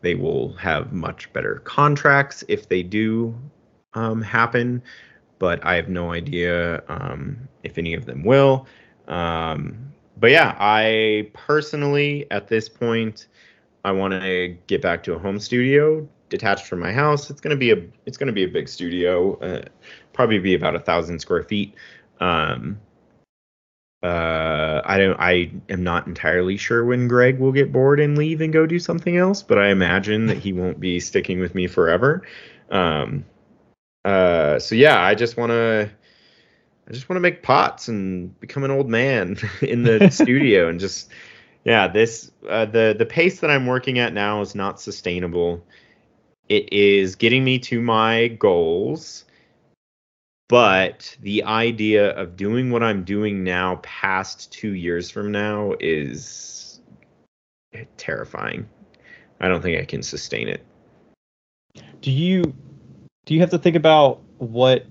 They will have much better contracts if they do um, happen but I have no idea um, if any of them will. Um, but yeah, I personally, at this point, I want to get back to a home studio detached from my house. It's gonna be a it's gonna be a big studio, uh, probably be about a thousand square feet. Um, uh, I don't. I am not entirely sure when Greg will get bored and leave and go do something else, but I imagine that he won't be sticking with me forever. Um, uh, so yeah, I just want to. I just want to make pots and become an old man in the studio and just yeah this uh, the the pace that I'm working at now is not sustainable. It is getting me to my goals but the idea of doing what I'm doing now past two years from now is terrifying. I don't think I can sustain it. Do you do you have to think about what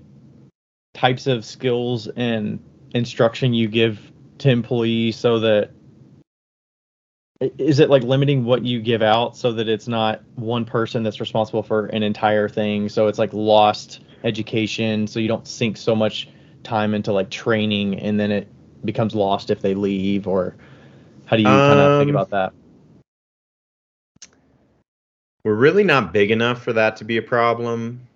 types of skills and instruction you give to employees so that is it like limiting what you give out so that it's not one person that's responsible for an entire thing so it's like lost education so you don't sink so much time into like training and then it becomes lost if they leave or how do you kind of think Um, about that We're really not big enough for that to be a problem.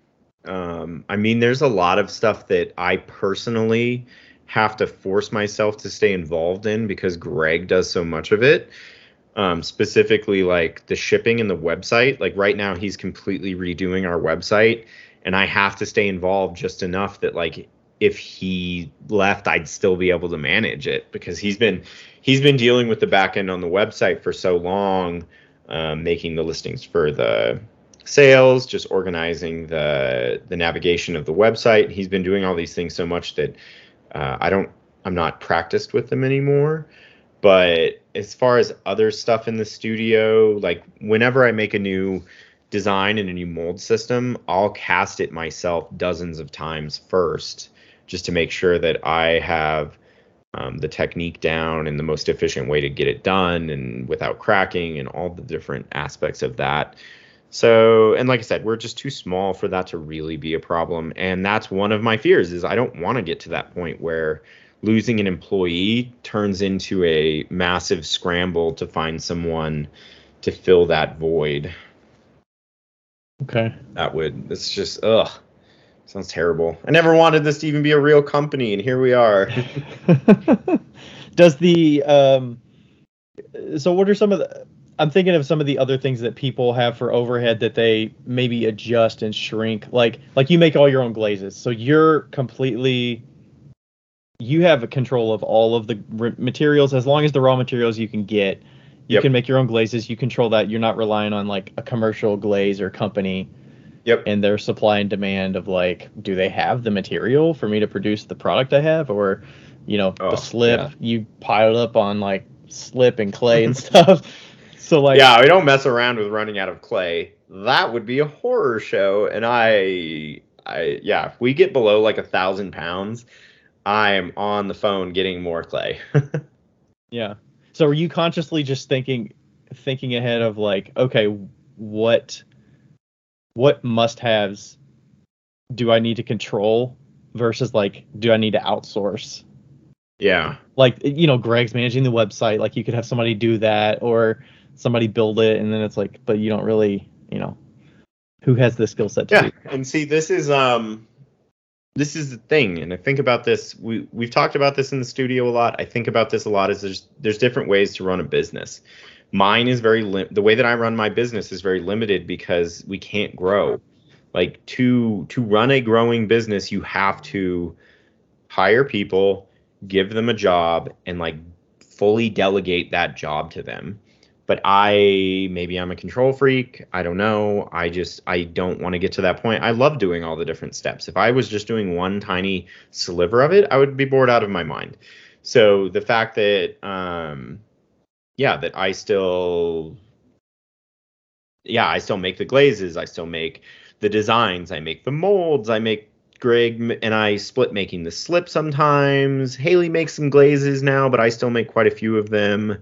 Um, I mean, there's a lot of stuff that I personally have to force myself to stay involved in because Greg does so much of it. Um, specifically, like the shipping and the website. Like right now, he's completely redoing our website, and I have to stay involved just enough that like if he left, I'd still be able to manage it because he's been he's been dealing with the back end on the website for so long um, making the listings for the sales, just organizing the the navigation of the website. He's been doing all these things so much that uh, I don't I'm not practiced with them anymore. But as far as other stuff in the studio, like whenever I make a new design and a new mold system, I'll cast it myself dozens of times first, just to make sure that I have um, the technique down and the most efficient way to get it done and without cracking and all the different aspects of that. So, and like I said, we're just too small for that to really be a problem. And that's one of my fears is I don't want to get to that point where losing an employee turns into a massive scramble to find someone to fill that void. okay That would, it's just, ugh, sounds terrible. I never wanted this to even be a real company, and here we are. does the um so what are some of the i'm thinking of some of the other things that people have for overhead that they maybe adjust and shrink. Like like you make all your own glazes. So you're completely you have a control of all of the r- materials. As long as the raw materials you can get you Yep. can make your own glazes. You control that. You're not relying on like a commercial glaze or company. Yep. and their supply and demand of like do they have the material for me to produce the product i have? Or you know Oh, the slip yeah. you pile up on like slip and clay and stuff so like yeah, we don't mess around with running out of clay. That would be a horror show. And I, I, yeah, if we get below like a thousand pounds, I am on the phone getting more clay. yeah so are you consciously just thinking thinking ahead of like okay what what must haves do i need to control versus like do i need to outsource yeah. like you know greg's managing the website like you could have somebody do that or somebody build it and then it's like but you don't really you know who has the skill set to Yeah. do And see, this is, um, this is the thing. And I think about this. We, we've talked about this in the studio a lot. I think about this a lot is there's, there's different ways to run a business. Mine is very, lim- the way that I run my business is very limited because we can't grow. like to to run a growing business you have to hire people give them a job and like fully delegate that job to them but i maybe i'm a control freak. I don't know. I just i don't want to get to that point. I love doing all the different steps. If i was just doing one tiny sliver of it i would be bored out of my mind. So the fact that um yeah that i still yeah i still make the glazes i still make the designs i make the molds i make greg and i split making the slip sometimes. Haley makes some glazes now but i still make quite a few of them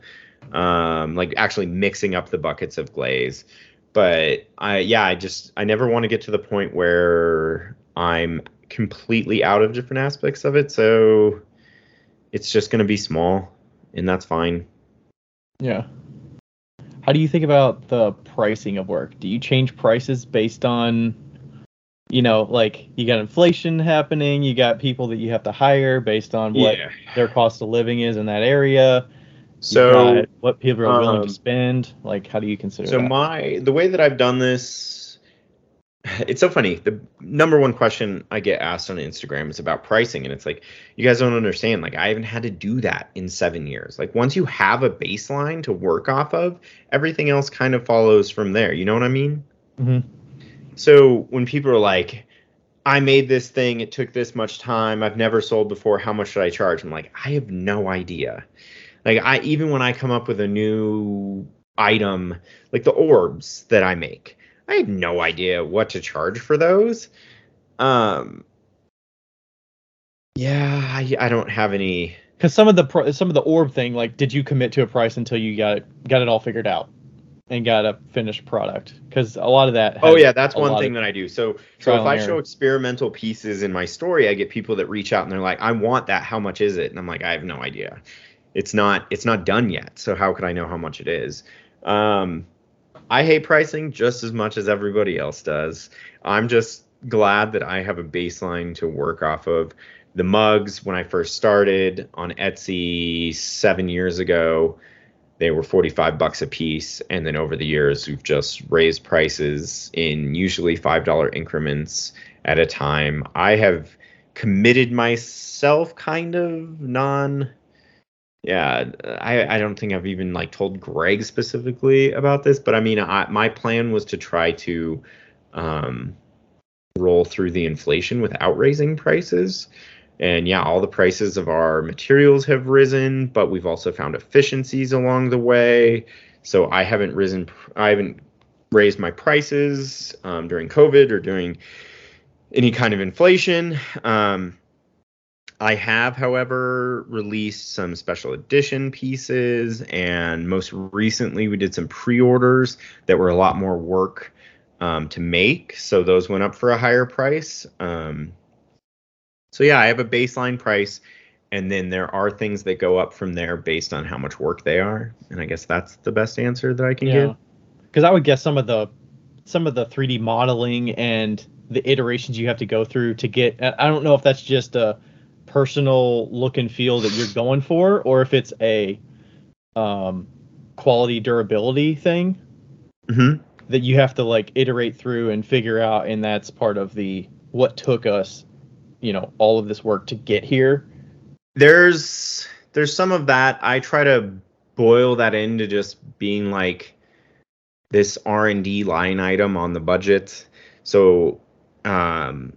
um like actually mixing up the buckets of glaze but i yeah i just i never want to get to the point where i'm completely out of different aspects of it. So it's just going to be small, and that's fine. Yeah. How do you think about the pricing of work? Do you change prices based on, you know, like you got inflation happening, you got people that you have to hire based on what Yeah. their cost of living is in that area, So what people are willing um, to spend? Like, how do you consider So that? my the way that I've done this, it's so funny. The number one question I get asked on Instagram is about pricing, and it's like you guys don't understand. Like I haven't had to do that in seven years. Like once you have a baseline to work off of, everything else kind of follows from there. You know what I mean? Mhm. So when people are like, I made this thing, it took this much time, I've never sold before, how much should I charge? I'm like, I have no idea. Like I even when I come up with a new item, like the orbs that I make, I have no idea what to charge for those. Um yeah, I, I don't have any Because some of the pro- some of the orb thing, like, did you commit to a price until you got it got it all figured out and got a finished product? Because a lot of that. Oh yeah, that's one thing that I do. So so if I show experimental pieces in my story, I get people that reach out and they're like, "I want that. How much is it?" And I'm like, "I have no idea. It's not it's not done yet. So how could I know how much it is?" Um, I hate pricing just as much as everybody else does. I'm just glad that I have a baseline to work off of. The mugs when I first started on Etsy seven years ago, they were 45 bucks a piece and then over the years we've just raised prices in usually $5 increments at a time i have committed myself kind of non yeah i i don't think i've even like told greg specifically about this but i mean I, my plan was to try to um roll through the inflation without raising prices and yeah, all the prices of our materials have risen, but we've also found efficiencies along the way. So I haven't risen, I haven't raised my prices um, during COVID or during any kind of inflation. Um, I have, however, released some special edition pieces, and most recently we did some pre-orders that were a lot more work um, to make. So those went up for a higher price. Um, so yeah, I have a baseline price, and then there are things that go up from there based on how much work they are. And I guess that's the best answer that I can Yeah. give. Because I would guess some of the some of the 3D modeling and the iterations you have to go through to get. I I don't know if that's just a personal look and feel that you're going for, or if it's a um, quality durability thing hmm that you have to like iterate through and figure out, and that's part of the what took us, you know, all of this work to get here. There's there's some of that. I try to boil that into just being like this R and D line item on the budget. So, um,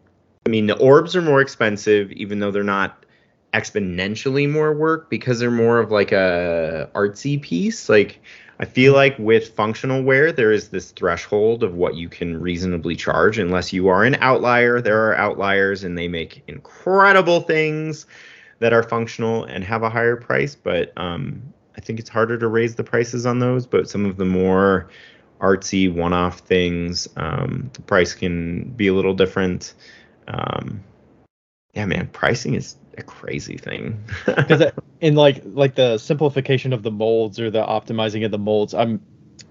I mean, the orbs are more expensive, even though they're not exponentially more work because they're more of like a artsy piece. Like I feel like with functional ware, there is this threshold of what you can reasonably charge, unless you are an outlier. There are outliers, and they make incredible things that are functional and have a higher price. But um, I think it's harder to raise the prices on those. But some of the more artsy one-off things, um, the price can be a little different. Um, yeah, man, pricing is a crazy thing. because in like like the simplification of the molds or the optimizing of the molds i'm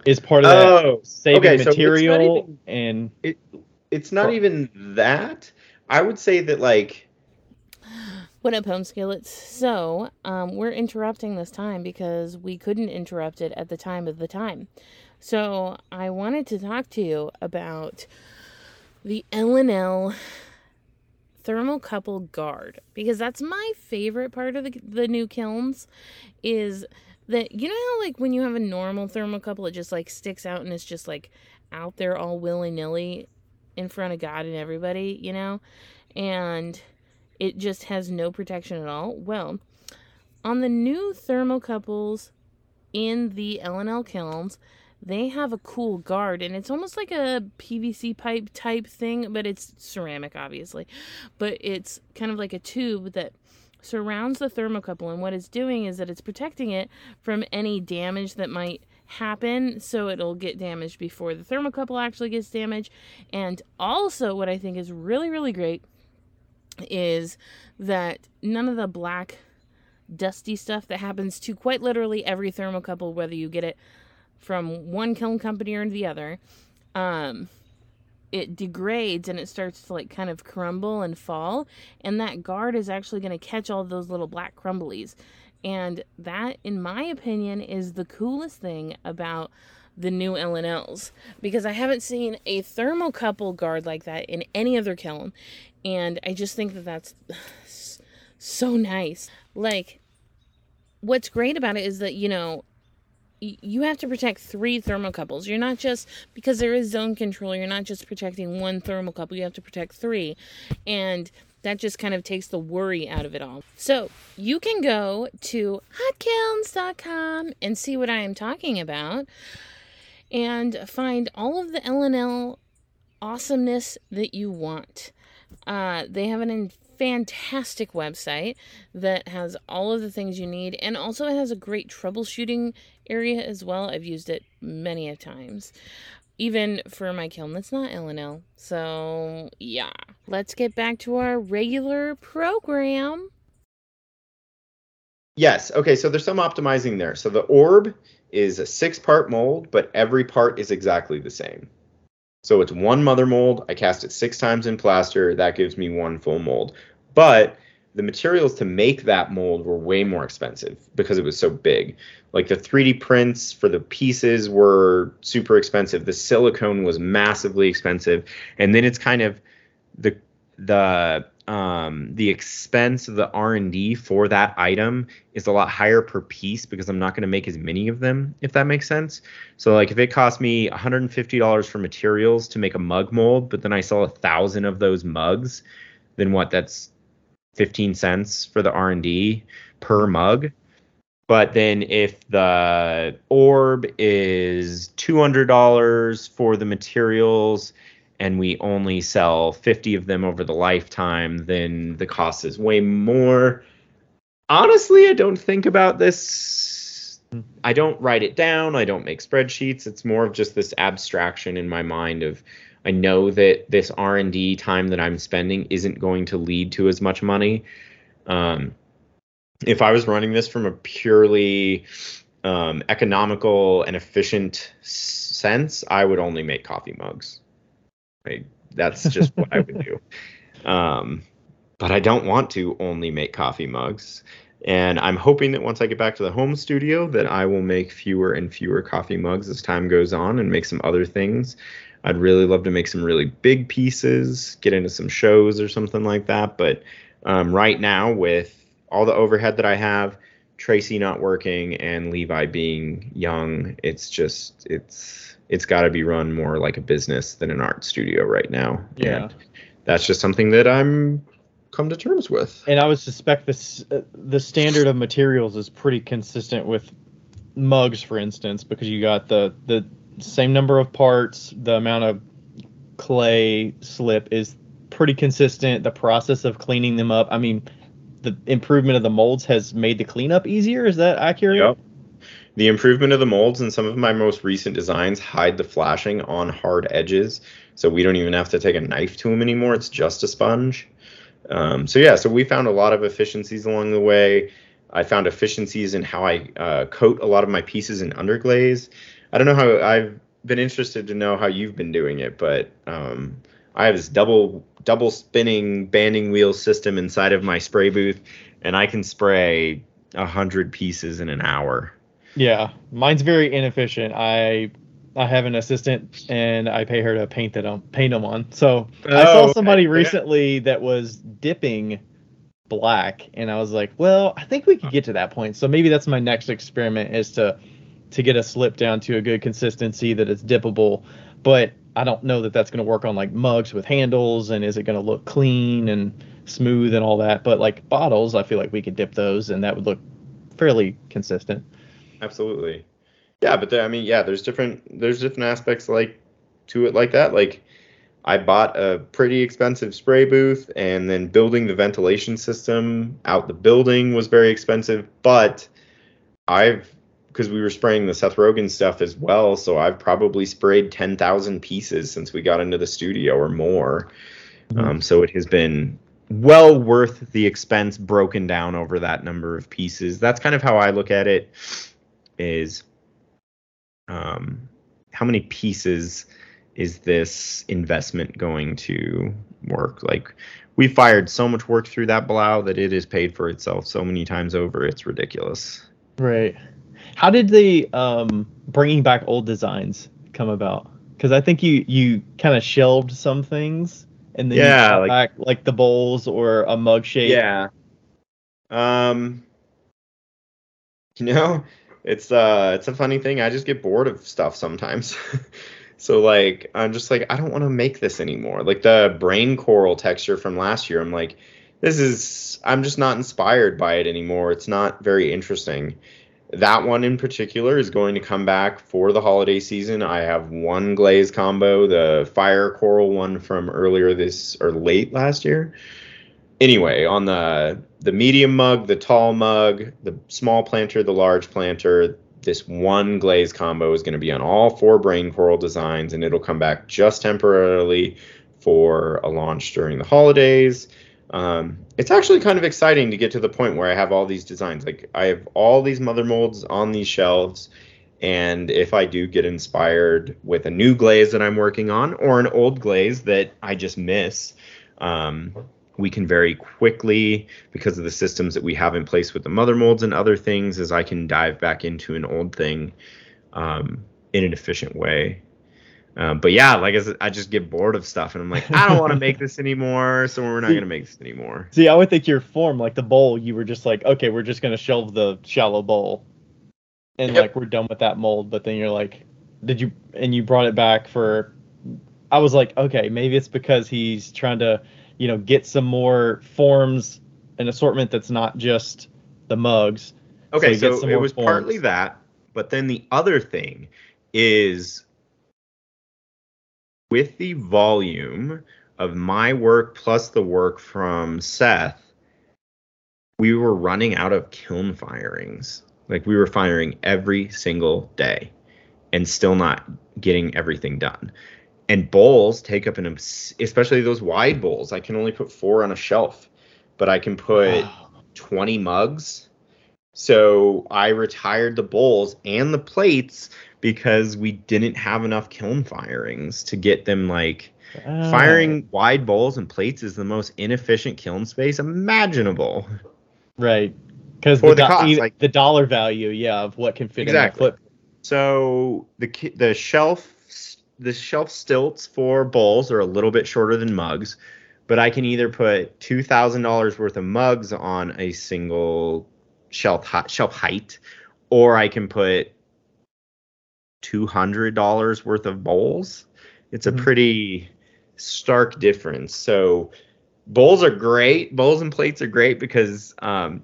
is part of that oh, saving okay, so it's material even- and it's not even that. I would say that like What up, home skillets? So, um, we're interrupting this time because we couldn't interrupt it at the time of the time. So, I wanted to talk to you about the L&L thermocouple guard because that's my favorite part of the, the new kilns is that you know how like when you have a normal thermocouple it just like sticks out and it's just like out there all willy-nilly in front of God and everybody, you know? And it just has no protection at all. Well, on the new thermocouples in the L&L kilns, they have a cool guard and it's almost like a PVC pipe type thing, but it's ceramic obviously. But it's kind of like a tube that surrounds the thermocouple and what it's doing is that it's protecting it from any damage that might happen so it'll get damaged before the thermocouple actually gets damaged and also what i think is really really great is that none of the black dusty stuff that happens to quite literally every thermocouple, whether you get it from one kiln company or the other, um, it degrades and it starts to like kind of crumble and fall. And that guard is actually going to catch all those little black crumblies. And that, in my opinion, is the coolest thing about the new L&Ls because I haven't seen a thermocouple guard like that in any other kiln. And I just think that that's so nice. Like, what's great about it is that, you know, you have to protect three thermocouples. You're not just because there is zone control, you're not just protecting one thermocouple, you have to protect three. And that just kind of takes the worry out of it all. So you can go to hotkilns.com and see what I am talking about and find all of the L&L awesomeness that you want. Uh, they have an fantastic website that has all of the things you need and also it has a great troubleshooting area as well. I've used it many a times. Even for my kiln that's not L&L. So, yeah. Let's get back to our regular program. Yes. Okay. So there's some optimizing there. So the orb is a six part mold, but every part is exactly the same. So it's one mother mold. I cast it six times in plaster. That gives me one full mold. But the materials to make that mold were way more expensive because it was so big. Like the 3D prints for the pieces were super expensive. The silicone was massively expensive. And then it's kind of the the um, the expense of the r&d for that item is a lot higher per piece because i'm not going to make as many of them if that makes sense. So like if it cost me $150 for materials to make a mug mold but then i sell a thousand of those mugs then what that's 15 cents for the r&d per mug. But then if the orb is $200 for the materials and we only sell 50 of them over the lifetime, then the cost is way more. Honestly, I don't think about this. I don't write it down. I don't make spreadsheets. It's more of just this abstraction in my mind of I know that this R&D time that I'm spending isn't going to lead to as much money. Um, if I was running this from a purely um, economical and efficient sense, I would only make coffee mugs. Right? That's just what I would do. Um, but I don't want to only make coffee mugs. And I'm hoping that once I get back to the home studio that I will make fewer and fewer coffee mugs as time goes on and make some other things. I'd really love to make some really big pieces, get into some shows or something like that. But um, right now, with all the overhead that I have, Tracy not working and Levi being young, it's just it's it's got to be run more like a business than an art studio right now. Yeah. And that's just something that I'm come to terms with. And I would suspect this uh, the standard of materials is pretty consistent with mugs, for instance, because you got the the same number of parts, the amount of clay slip is pretty consistent. The process of cleaning them up, I mean, the improvement of the molds has made the cleanup easier. Is that accurate? Yep. The improvement of the molds in some of my most recent designs hide the flashing on hard edges, so we don't even have to take a knife to them anymore. It's just a sponge. Um, so yeah, so we found a lot of efficiencies along the way. I found efficiencies in how I uh, coat a lot of my pieces in underglaze. I don't know how I've been interested to know how you've been doing it, but um, I have this double double spinning banding wheel system inside of my spray booth, and I can spray a hundred pieces in an hour. Yeah, mine's very inefficient. I I have an assistant and I pay her to paint them paint them on. So oh, I saw oh, somebody okay. recently that was dipping black and I was like, well, I think we could get to that point. So maybe that's my next experiment is to to get a slip down to a good consistency that it's dippable. But I don't know that that's going to work on like mugs with handles and is it going to look clean and smooth and all that. But like bottles, I feel like we could dip those and that would look fairly consistent absolutely. Yeah, but there, I mean, yeah, there's different there's different aspects like to it like that. Like I bought a pretty expensive spray booth, and then building the ventilation system out the building was very expensive. But I've because we were spraying the Seth Rogen stuff as well, so I've probably sprayed ten thousand pieces since we got into the studio or more. Mm-hmm. Um, so it has been well worth the expense broken down over that number of pieces. That's kind of how I look at it. Is um, how many pieces is this investment going to work? Like we fired so much work through that Blaauw that it is paid for itself so many times over. It's ridiculous. Right. How did the um, bringing back old designs come about? Because I think you you kind of shelved some things and then Yeah, like- back like the bowls or a mug shape. Yeah. Um you know, it's uh it's a funny thing. I just get bored of stuff sometimes. so like I'm just like I don't want to make this anymore. Like the brain coral texture from last year, I'm like this is I'm just not inspired by it anymore. It's not very interesting. That one in particular is going to come back for the holiday season. I have one glaze combo, the fire coral one from earlier this or late last year anyway, on the the medium mug, the tall mug, the small planter, the large planter, this one glaze combo is going to be on all four brain coral designs, and it'll come back just temporarily for a launch during the holidays. Um, it's actually kind of exciting to get to the point where I have all these designs. Like I have all these mother molds on these shelves, and if I do get inspired with a new glaze that I'm working on or an old glaze that I just miss, um, we can very quickly because of the systems that we have in place with the mother molds and other things as i can dive back into an old thing um, in an efficient way um, but yeah like I, I just get bored of stuff and i'm like i don't want to make this anymore so we're not going to make this anymore See, I would think your form, like the bowl, you were just like, okay, we're just gonna shelve the shallow bowl, and Yep. like we're done with that mold. But then you're like, did you? And you brought it back for. I was like, okay, maybe it's because he's trying to, you know, get some more forms, an assortment that's not just the mugs. okay get so, it was partly that but then the other thing is with the volume of my work plus the work from Seth, we were running out of kiln firings. Like we were firing every single day and still not getting everything done. And bowls take up an especially those wide bowls. I can only put 4 on a shelf, but I can put 20 mugs. So I retired the bowls and the plates because we didn't have enough kiln firings to get them like firing wide bowls and plates is the most inefficient kiln space imaginable. right because the, the do- cost, like- the dollar value, yeah, of what can fit Exactly. in that foot. So the ki- the shelf the shelf stilts for bowls are a little bit shorter than mugs, but I can either put two thousand dollars worth of mugs on a single shelf shelf height, or I can put two hundred dollars worth of bowls. It's a Mhm. pretty stark difference. So bowls are great. Bowls and plates are great because um,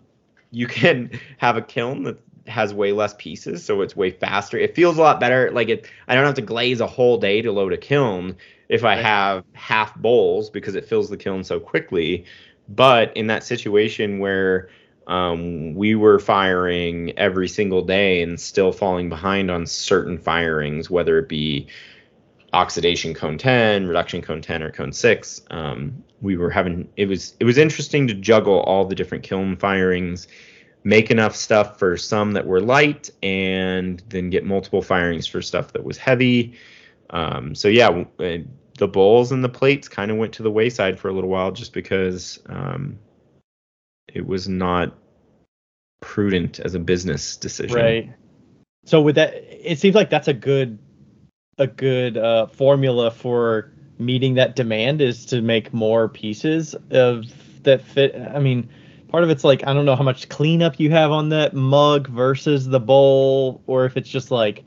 you can have a kiln that has way less pieces, so it's way faster. It feels a lot better. Like it, I don't have to glaze a whole day to load a kiln if I have half bowls because it fills the kiln so quickly. But in that situation where um, we were firing every single day and still falling behind on certain firings, whether it be oxidation cone 10 reduction cone 10 or cone 6 um, we were having it was it was interesting to juggle all the different kiln firings make enough stuff for some that were light and then get multiple firings for stuff that was heavy um, so yeah uh, the bowls and the plates kind of went to the wayside for a little while just because um, it was not prudent as a business decision Right. So with that, it seems like that's a good, a good uh, formula for meeting that demand is to make more pieces of that fit. I mean, part of it's like I don't know how much cleanup you have on that mug versus the bowl, or if it's just like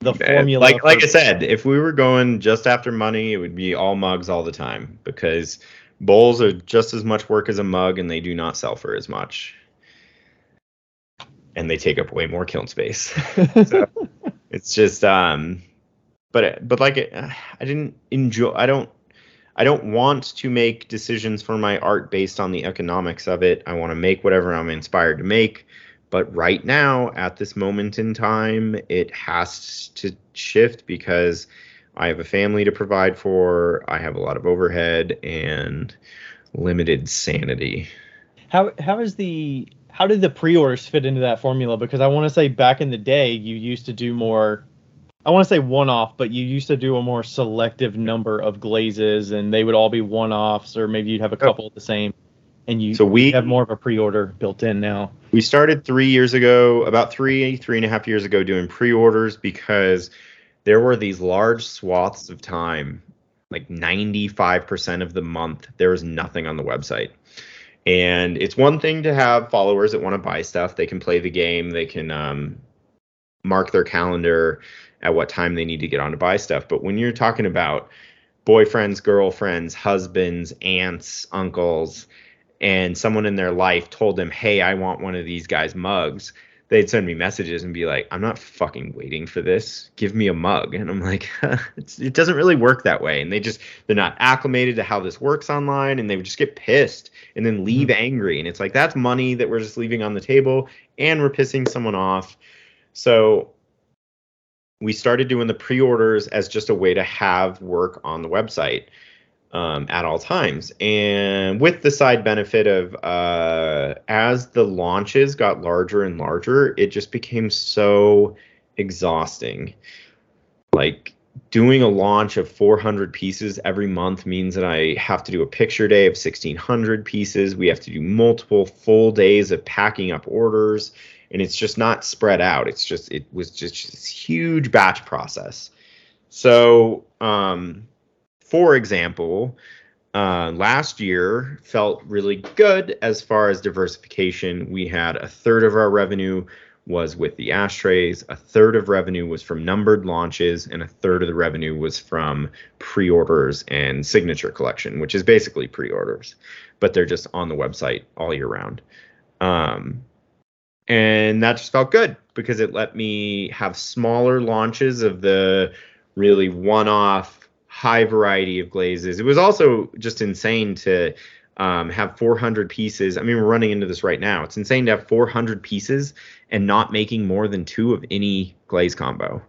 the Uh, formula. Like like I said, if we were going just after money, it would be all mugs all the time because bowls are just as much work as a mug and they do not sell for as much. And they take up way more kiln space. So- it's just um but but like I didn't enjoy I don't I don't want to make decisions for my art based on the economics of it. I want to make whatever I'm inspired to make. But right now, at this moment in time, it has to shift because I have a family to provide for. I have a lot of overhead, and limited sanity. How how is the how did the pre-orders fit into that formula? Because I want to say back in the day you used to do more. I want to say one-off, but you used to do a more selective number of glazes, and they would all be one-offs, or maybe you'd have a Oh. couple of the same, and you So we have more of a pre-order built in now. we started three years ago, about three three and a half years ago, doing pre-orders because there were these large swaths of time, like 95% of the month, there was nothing on the website. And it's one thing to have followers that want to buy stuff. They can play the game. They can um, mark their calendar at what time they need to get on to buy stuff. But when you're talking about boyfriends, girlfriends, husbands, aunts, uncles, and someone in their life told them, "Hey, I want one of these guys' mugs," they'd send me messages and be like, "I'm not fucking waiting for this. Give me a mug." And I'm like, "It doesn't really work that way." And they just they're not acclimated to how this works online, and they would just get pissed and then mm-hmm. leave angry. And it's like that's money that we're just leaving on the table, and we're pissing someone off. So we started doing the pre-orders as just a way to have work on the website um, at all times. And with the side benefit of uh, as the launches got larger and larger, it just became so exhausting. Like doing a launch of 400 pieces every month means that I have to do a picture day of 1600 pieces. We have to do multiple full days of packing up orders. And it's just not spread out. It's just, it was just this huge batch process. So, um, for example, uh, last year felt really good as far as diversification. We had a third of our revenue was with the ashtrays, a third of revenue was from numbered launches, and a third of the revenue was from pre orders and signature collection, which is basically pre orders, but they're just on the website all year round. Um, and that just felt good because it let me have smaller launches of the really one off high variety of glazes. It was also just insane to um, have 400 pieces. I mean, we're running into this right now. It's insane to have 400 pieces and not making more than two of any glaze combo.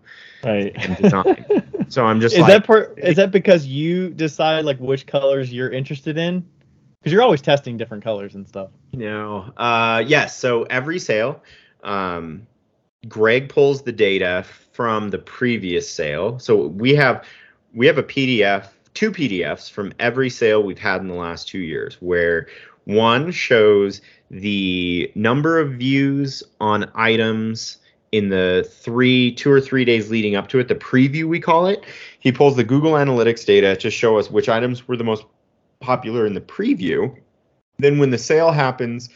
Right. So I'm just is like, that part? Is that because you decide like which colors you're interested in? Because you're always testing different colors and stuff. No. Uh, yes. So every sale, um, Greg pulls the data from the previous sale. So we have we have a PDF, two PDFs from every sale we've had in the last two years, where one shows the number of views on items in the three, two or three days leading up to it, the preview we call it. He pulls the Google Analytics data to show us which items were the most popular in the preview. Then when the sale happens,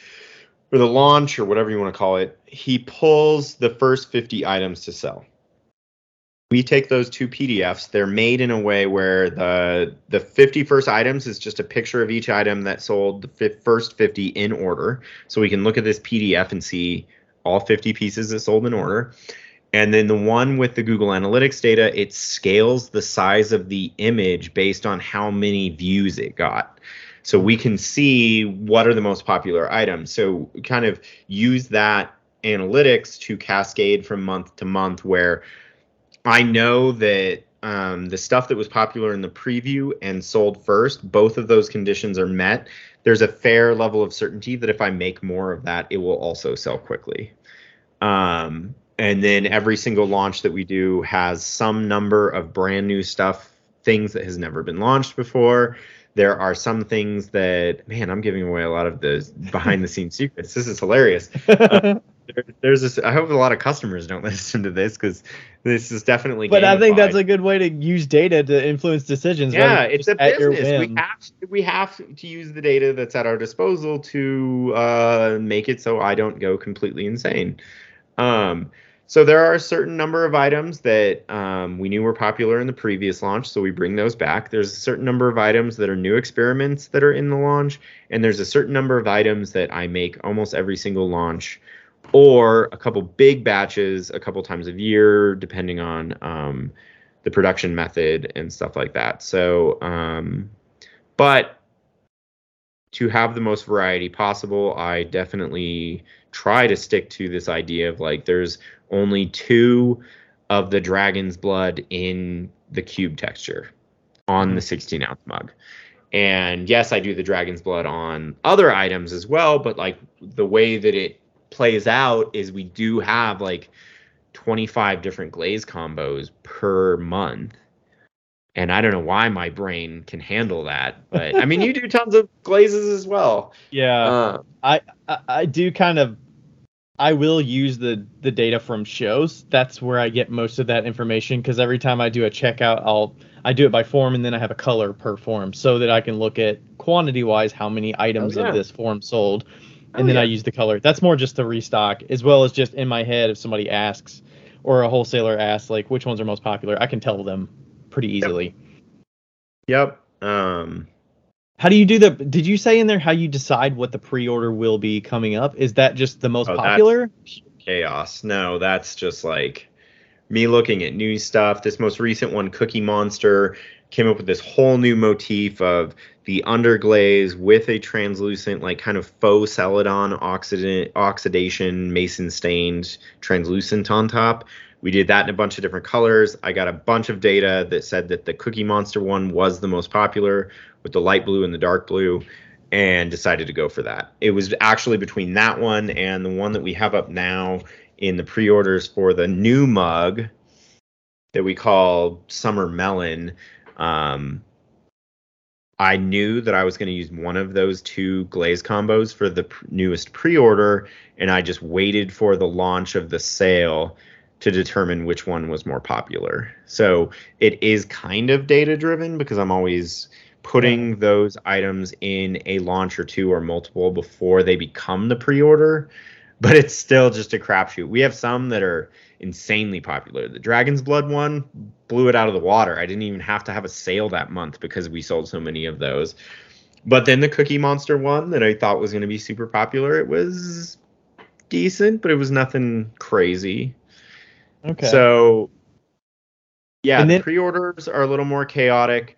or the launch, or whatever you want to call it, he pulls the first 50 items to sell. We take those two PDFs. They're made in a way where the the 50 first items is just a picture of each item that sold the fi- first 50 in order. So we can look at this PDF and see all 50 pieces that sold in order. And then the one with the Google Analytics data, it scales the size of the image based on how many views it got. So we can see what are the most popular items. So kind of use that analytics to cascade from month to month where I know that um, the stuff that was popular in the preview and sold first, both of those conditions are met. There's a fair level of certainty that if I make more of that, it will also sell quickly. Um, and then every single launch that we do has some number of brand new stuff, things that has never been launched before. There are some things that, man, I'm giving away a lot of the behind the scenes secrets. This is hilarious. Uh, there, there's this. I hope a lot of customers don't listen to this because this is definitely. but I think that's a good way to use data to influence decisions. yeah. It's a just at your business. We have to, we have to use the data that's at our disposal to uh, make it so I don't go completely insane. Um, so there are a certain number of items that um, we knew were popular in the previous launch, so we bring those back. There's a certain number of items that are new experiments that are in the launch, and there's a certain number of items that I make almost every single launch, or a couple big batches a couple times a year, depending on um, the production method and stuff like that. So, um, but to have the most variety possible, I definitely try to stick to this idea of like there's only two of the dragon's blood in the cube texture on the hmm. 16 ounce mug. And yes, I do the dragon's blood on other items as well, but like the way that it plays out is we do have like 25 different glaze combos per month. And I don't know why my brain can handle that, but I mean, you do tons of glazes as well. Yeah, Uh, I, I I do kind of. I will use the the data from shows. That's where I get most of that information because every time I do a checkout, I'll I do it by form and then I have a color per form so that I can look at quantity wise how many items yeah. of this form sold, and Oh, then I use the color. That's more just the restock as well as just in my head if somebody asks or a wholesaler asks like which ones are most popular, I can tell them pretty easily. yep. Um, How do you do the? Did you say in there how you decide what the pre-order will be coming up? Is that just the most Oh, popular? chaos. No, that's just like me looking at new stuff. This most recent one, Cookie Monster, came up with this whole new motif of the underglaze with a translucent, like kind of faux celadon oxidant, oxidation, mason stained translucent on top. We did that in a bunch of different colors. I got a bunch of data that said that the Cookie Monster one was the most popular with the light blue and the dark blue and decided to go for that. It was actually between that one and the one that we have up now in the pre-orders for the new mug that we call Summer Melon. Um, I knew that I was going to use one of those two glaze combos for the newest pre-order, and I just waited for the launch of the sale to determine which one was more popular. So it is kind of data driven because I'm always putting those items in a launch or two or multiple before they become the pre-order but it's still just a crapshoot. We have some that are insanely popular. The dragon's blood one blew it out of the water. I didn't even have to have a sale that month because we sold so many of those. But then the cookie monster one that i thought was going to be super popular it was decent but it was nothing crazy Okay. so, yeah, And the then- pre-orders are a little more chaotic.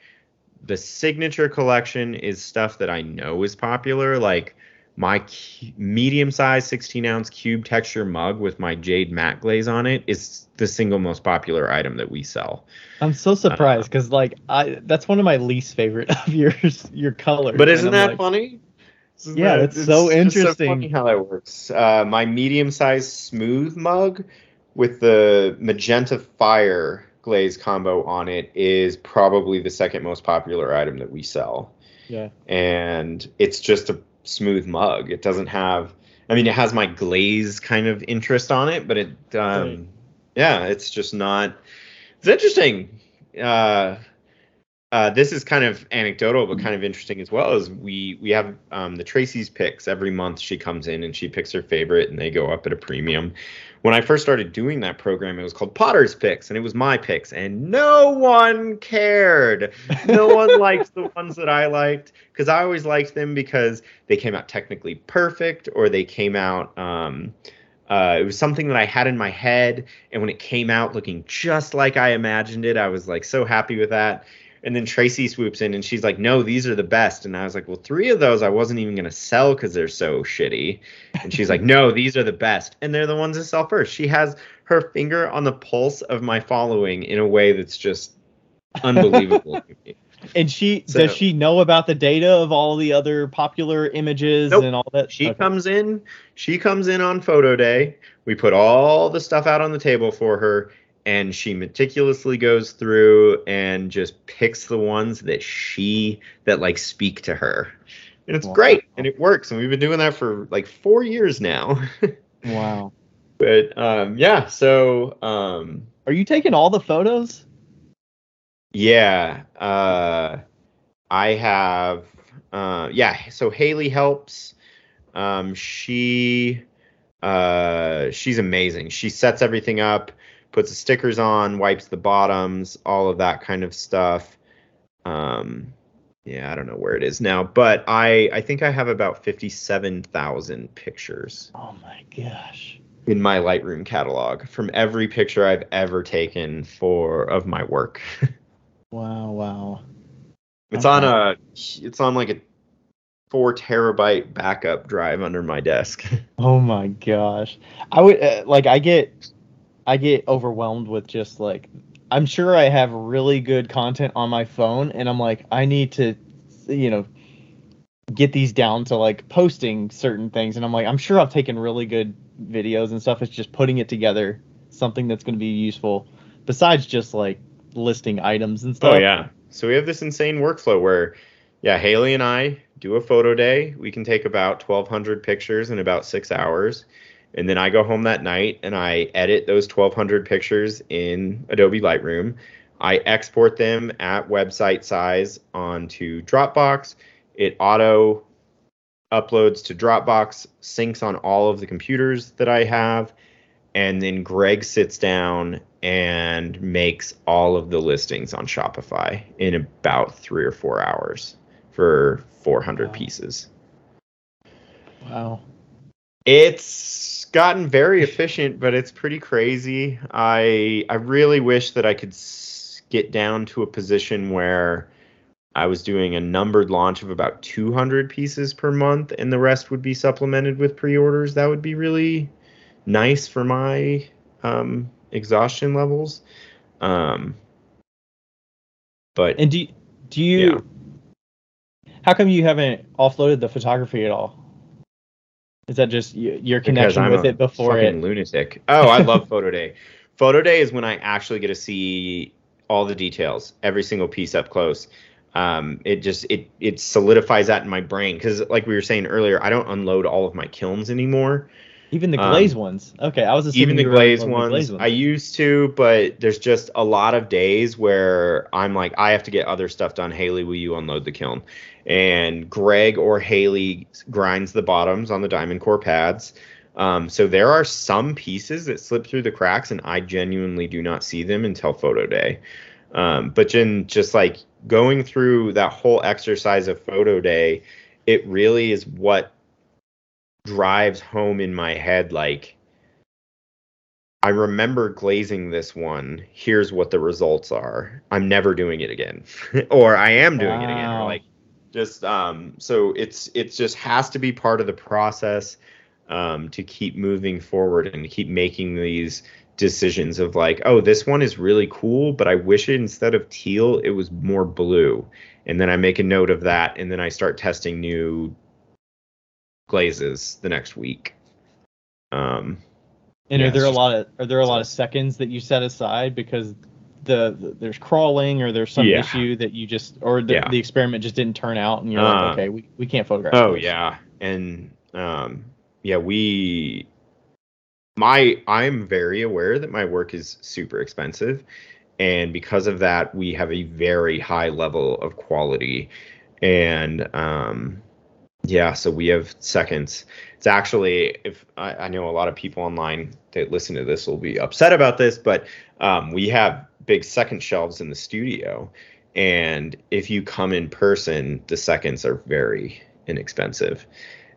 The signature collection is stuff that I know is popular, like my cu- medium-sized 16-ounce cube texture mug with my jade matte glaze on it is the single most popular item that we sell. I'm so surprised because like I that's one of my least favorite of yours your colors. But isn't that like, funny? Isn't Yeah, that's it's so just interesting. funny how that works. Uh, my medium-sized smooth mug with the magenta fire glaze combo on it is probably the second most popular item that we sell. Yeah. And it's just a smooth mug. It doesn't have. I mean, it has my glaze kind of interest on it, but it. Um, Right. Yeah, it's just not. It's interesting. Uh, uh, this is kind of anecdotal, but kind of interesting as well. Is we we have um, the Tracy's picks every month. She comes in and she picks her favorite, and they go up at a premium. When I first started doing that program, it was called Potter's Picks, and it was my picks, and no one cared. No one liked the ones that I liked because I always liked them because they came out technically perfect, or they came out. Um, uh, it was something that I had in my head, and when it came out looking just like I imagined it, I was like so happy with that. And then Tracy swoops in and she's like, "No, these are the best." And I was like, "Well, three of those I wasn't even gonna sell because they're so shitty." And she's like, "No, these are the best, and they're the ones that sell first. She has her finger on the pulse of my following in a way that's just unbelievable. to me. And she So- does she know about the data of all the other popular images Nope. and all that? She Okay. comes in. She comes in on photo day. We put all the stuff out on the table for her, and she meticulously goes through and just picks the ones that she that like speak to her. And it's Wow. great, and it works. And we've been doing that for like four years now. Wow. but um, yeah, so um, Are you taking all the photos? Yeah, uh, I have. Uh, yeah, so Haley helps. Um, she, uh, she's amazing. She sets everything up, puts the stickers on, wipes the bottoms, all of that kind of stuff. Um, yeah, I don't know where it is now, but I I think I have about fifty-seven thousand pictures Oh my gosh. in my Lightroom catalog from every picture I've ever taken for of my work. Wow, wow. It's Okay. on a it's on like a four terabyte backup drive under my desk. Oh my gosh. I would uh, like I get I get overwhelmed with just like I'm sure I have really good content on my phone and I'm like I need to you know get these down to like posting certain things and i'm like i'm sure i've taken really good videos and stuff it's just putting it together something that's going to be useful besides just like listing items and oh, stuff Oh yeah. So we have this insane workflow where, yeah, Haley and I do a photo day. We can take about 1,200 pictures in about six hours, and then I go home that night and I edit those 1,200 pictures in Adobe Lightroom. I export them at website size onto Dropbox. It auto uploads to Dropbox, syncs on all of the computers that I have, and then Greg sits down and makes all of the listings on Shopify in about three or four hours for 400 Wow. pieces. wow It's gotten very efficient, but it's pretty crazy. I I really wish that I could s- get down to a position where I was doing a numbered launch of about 200 pieces per month, and the rest would be supplemented with pre-orders. That would be really nice for my um, exhaustion levels. Um, but and do do you how come you haven't offloaded the photography at all is that just your connection with it before fucking it lunatic. Oh, I love photo day. Photo day is when I actually get to see all the details, every single piece up close. Um, it just it it solidifies that in my brain because, like we were saying earlier, I don't unload all of my kilns anymore. Even the um, ones okay i was assuming Even the you were glaze uploading the ones, I used to, but there's just a lot of days where I'm like, I have to get other stuff done. Haley, will you unload the kiln? And Greg or Haley grinds the bottoms on the diamond core pads. Um, so there are some pieces that slip through the cracks, and I genuinely do not see them until photo day. Um, but then just like going through that whole exercise of photo day, it really is what drives home in my head like I remember glazing this one. Here's what the results are. I'm never doing it again, or I am doing it again. Or like, just um. So it's it's just has to be part of the process um, to keep moving forward and keep making these decisions of like, oh, this one is really cool, but I wish it instead of teal, it was more blue. And then I make a note of that, and then I start testing new glazes the next week. Um, and yeah, are there a lot of are there a lot of seconds that you set aside because the, the there's crawling or there's some Yeah. issue that you just or the, Yeah. the experiment just didn't turn out and you're Um, like okay we, we can't photograph Oh this. yeah, and um, yeah, we, my, I'm very aware that my work is super expensive, and because of that, we have a very high level of quality, and um, yeah, so we have seconds. It's actually, if I, I know a lot of people online that listen to this will be upset about this, but um, we have big second shelves in the studio. And if you come in person, the seconds are very inexpensive.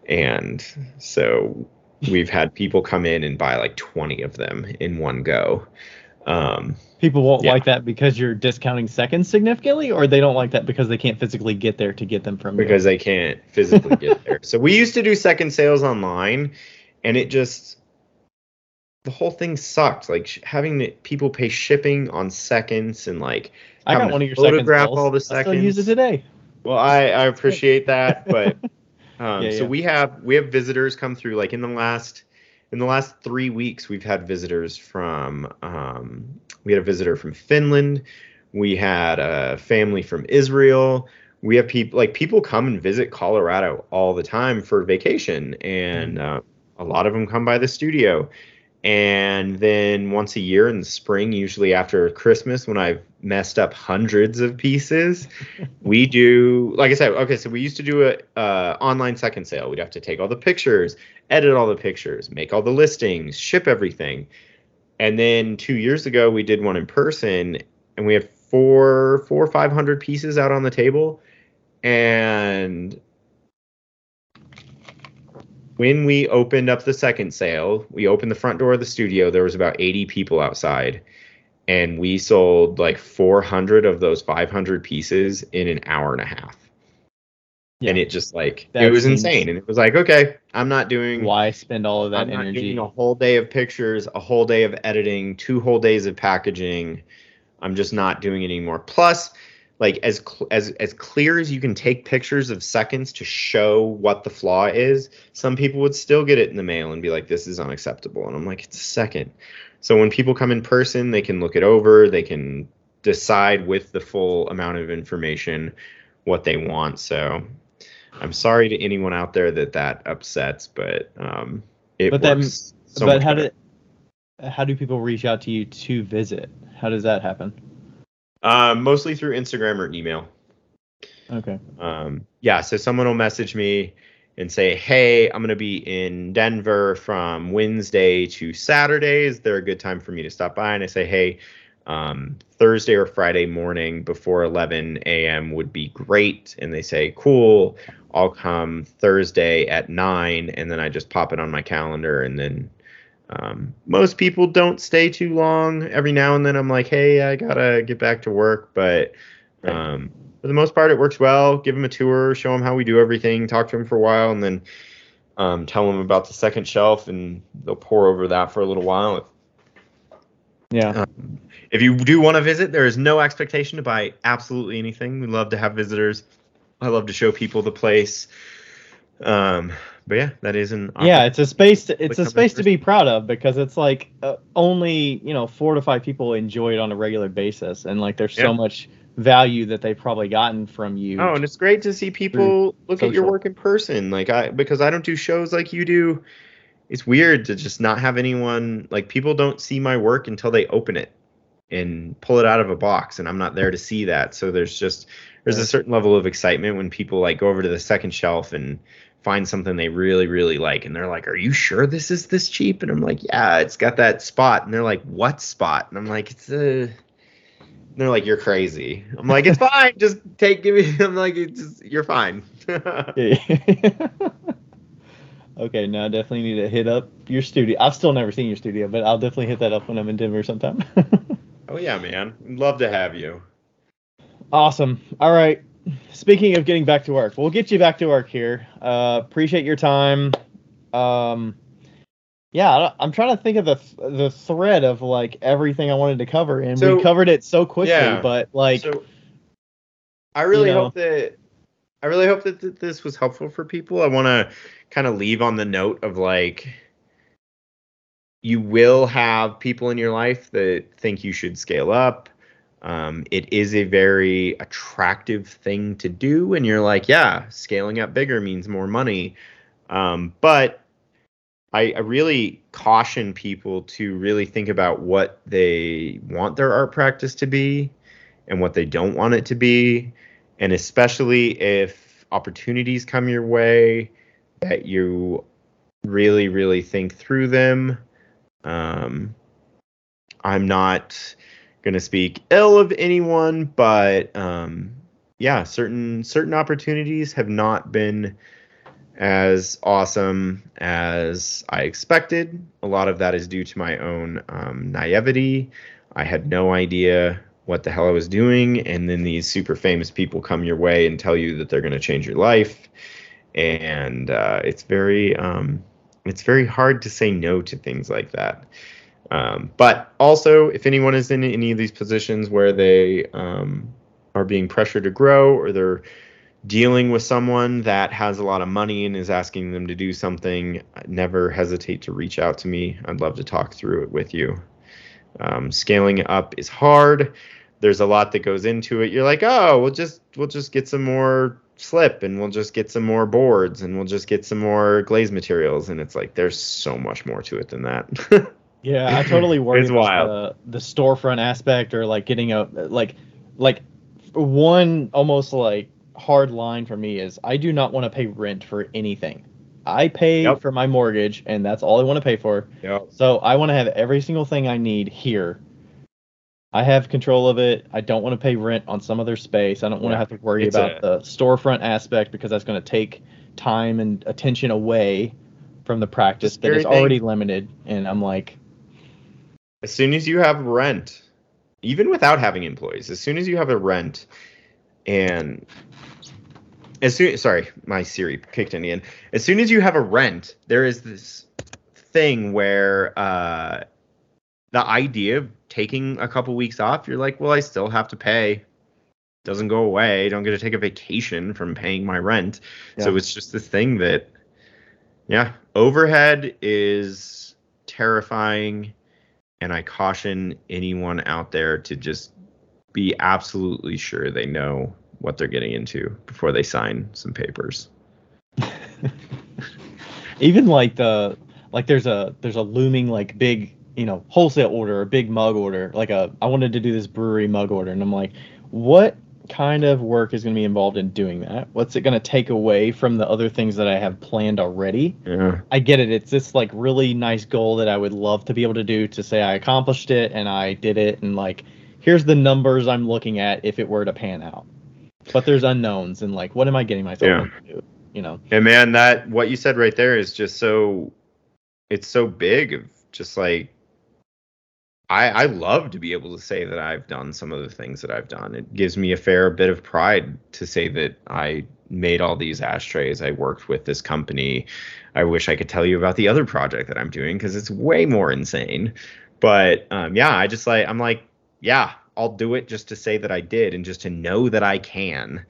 And so we've had people come in and buy like 20 of them in one go. Um, people won't Yeah. like that because you're discounting seconds significantly or they don't like that because they can't physically get there to get them from you? because they can't physically get there. So we used to do second sales online, and it just the whole thing sucked. Like sh- having people pay shipping on seconds and like I got to one of your photograph all the seconds. I still use it today Well, I, I appreciate that, but um, Yeah, so we have we have visitors come through. Like in the last in the last three weeks, we've had visitors from um, we had a visitor from Finland, we had a family from Israel. We have people like people come and visit Colorado all the time for vacation, and uh, a lot of them come by the studio. And then once a year in the spring, usually after Christmas, when I've messed up hundreds of pieces, we do like I said. Okay, so we used to do a uh, online second sale. We'd have to take all the pictures, edit all the pictures, make all the listings, ship everything. And then two years ago, we did one in person, and we had four, four or five hundred pieces out on the table. And when we opened up the second sale, we opened the front door of the studio. There was about 80 people outside, and we sold like 400 of those 500 pieces in an hour and a half. Yeah. And it just like That it was insane, and it was like, okay, I'm not doing why spend all of that I'm not energy doing a whole day of pictures, a whole day of editing, two whole days of packaging. I'm just not doing it anymore. Plus, like as cl- as as clear as you can take pictures of seconds to show what the flaw is some people would still get it in the mail and be like this is unacceptable and i'm like it's a second so when people come in person they can look it over they can decide with the full amount of information what they want so i'm sorry to anyone out there that that upsets but um it But then- works so but how better. did how do people reach out to you to visit? How does that happen? um mostly through instagram or email Okay. um, yeah, so someone will message me and say, "Hey, I'm gonna be in Denver from Wednesday to Saturday. Is there a good time for me to stop by?" And I say, "Hey, um, Thursday or Friday morning before 11 a.m. would be great." And they say, "Cool, I'll come Thursday at 9. And then I just pop it on my calendar, and then. Um, most people don't stay too long. Every now and then, I'm like, "Hey, I gotta get back to work," but um, for the most part, it works well. Give them a tour, show them how we do everything, talk to them for a while, and then um, tell them about the second shelf, and they'll pour over that for a little while. Yeah. Um, if you do want to visit, there is no expectation to buy absolutely anything. We love to have visitors. I love to show people the place. Um, but yeah, that is an yeah, it's a space. To, it's a space to be proud of because it's like uh, only you know four to five people enjoy it on a regular basis, and like there's Yeah. so much value that they've probably gotten from you. Oh, and it's great to see people look at your work in person. Like I because I don't do shows like you do. It's weird to just not have anyone like people don't see my work until they open it and pull it out of a box and I'm not there to see that. So there's just there's a certain level of excitement when people like go over to the second shelf and find something they really really like and they're like, "Are you sure this is this cheap?" And I'm like, "Yeah, it's got that spot." And they're like, "What spot?" And I'm like, "It's a they're like, "You're crazy." I'm like, "It's fine. Just take give me." I'm like, "It's just, you're fine." okay, now I definitely need to hit up your studio. I've still never seen your studio, but I'll definitely hit that up when I'm in Denver sometime. oh yeah, man. Love to have you. awesome. All right. Speaking of getting back to work, we'll get you back to work here. Uh, appreciate your time. Um, yeah, I'm trying to think of the the thread of like everything I wanted to cover, and So- we covered it so quickly. Yeah. But like, so I really you know- hope that I really hope that th- this was helpful for people. I want to kind of leave on the note of like you will have people in your life that think you should scale up. Um, it is a very attractive thing to do, and you're like, yeah, scaling up bigger means more money. Um, but I, I really caution people to really think about what they want their art practice to be and what they don't want it to be. And especially if opportunities come your way, that you really, really think through them. Um, I'm not going to speak ill of anyone, but um, yeah, certain certain opportunities have not been as awesome as I expected. A lot of that is due to my own um, naivety. I had no idea what the hell I was doing, and then these super famous people come your way and tell you that they're going to change your life, and uh, it's very um, it's very hard to say no to things like that. Um, but also, if anyone is in any of these positions where they um, are being pressured to grow or they're dealing with someone that has a lot of money and is asking them to do something, never hesitate to reach out to me. I'd love to talk through it with you. Um, scaling up is hard. There's a lot that goes into it. You're like, oh, we'll just we'll just get some more slip and we'll just get some more boards and we'll just get some more glaze materials and it's like there's so much more to it than that. Yeah, I totally worry It's about the the storefront aspect or like getting a like like one almost like hard line for me is I do not want to pay rent for anything. I pay Yep. for my mortgage and that's all I want to pay for. Yep. So I want to have every single thing I need here. I have control of it. I don't want to pay rent on some other space. I don't want to have to worry It's about a- the storefront aspect because that's going to take time and attention away from the practice that very already thing- limited. And I'm like, as soon as you have rent, even without having employees, as soon as you have a rent and as soon sorry, my Siri kicked in again. As soon as you have a rent, there is this thing where uh the idea of taking a couple weeks off, you're like, well, I still have to pay doesn't go away. I don't get to take a vacation from paying my rent. So it's just this thing that, yeah, overhead is terrifying. And I caution anyone out there to just be absolutely sure they know what they're getting into before they sign some papers. even like the like there's a there's a looming like big you know wholesale order a big mug order like a i wanted to do this brewery mug order and i'm like what kind of work is going to be involved in doing that what's it going to take away from the other things that i have planned already Yeah. i get it it's this like really nice goal that i would love to be able to do to say i accomplished it and i did it and like here's the numbers i'm looking at if it were to pan out but there's unknowns and like what am i getting myself Yeah. into you know And man, that what you said right there is just so it's so big of just like I I love to be able to say that I've done some of the things that I've done. It gives me a fair bit of pride to say that I made all these ashtrays. I worked with this company. I wish I could tell you about the other project that I'm doing because it's way more insane. But um, yeah, I just like I'm like, yeah, I'll do it just to say that I did and just to know that I can.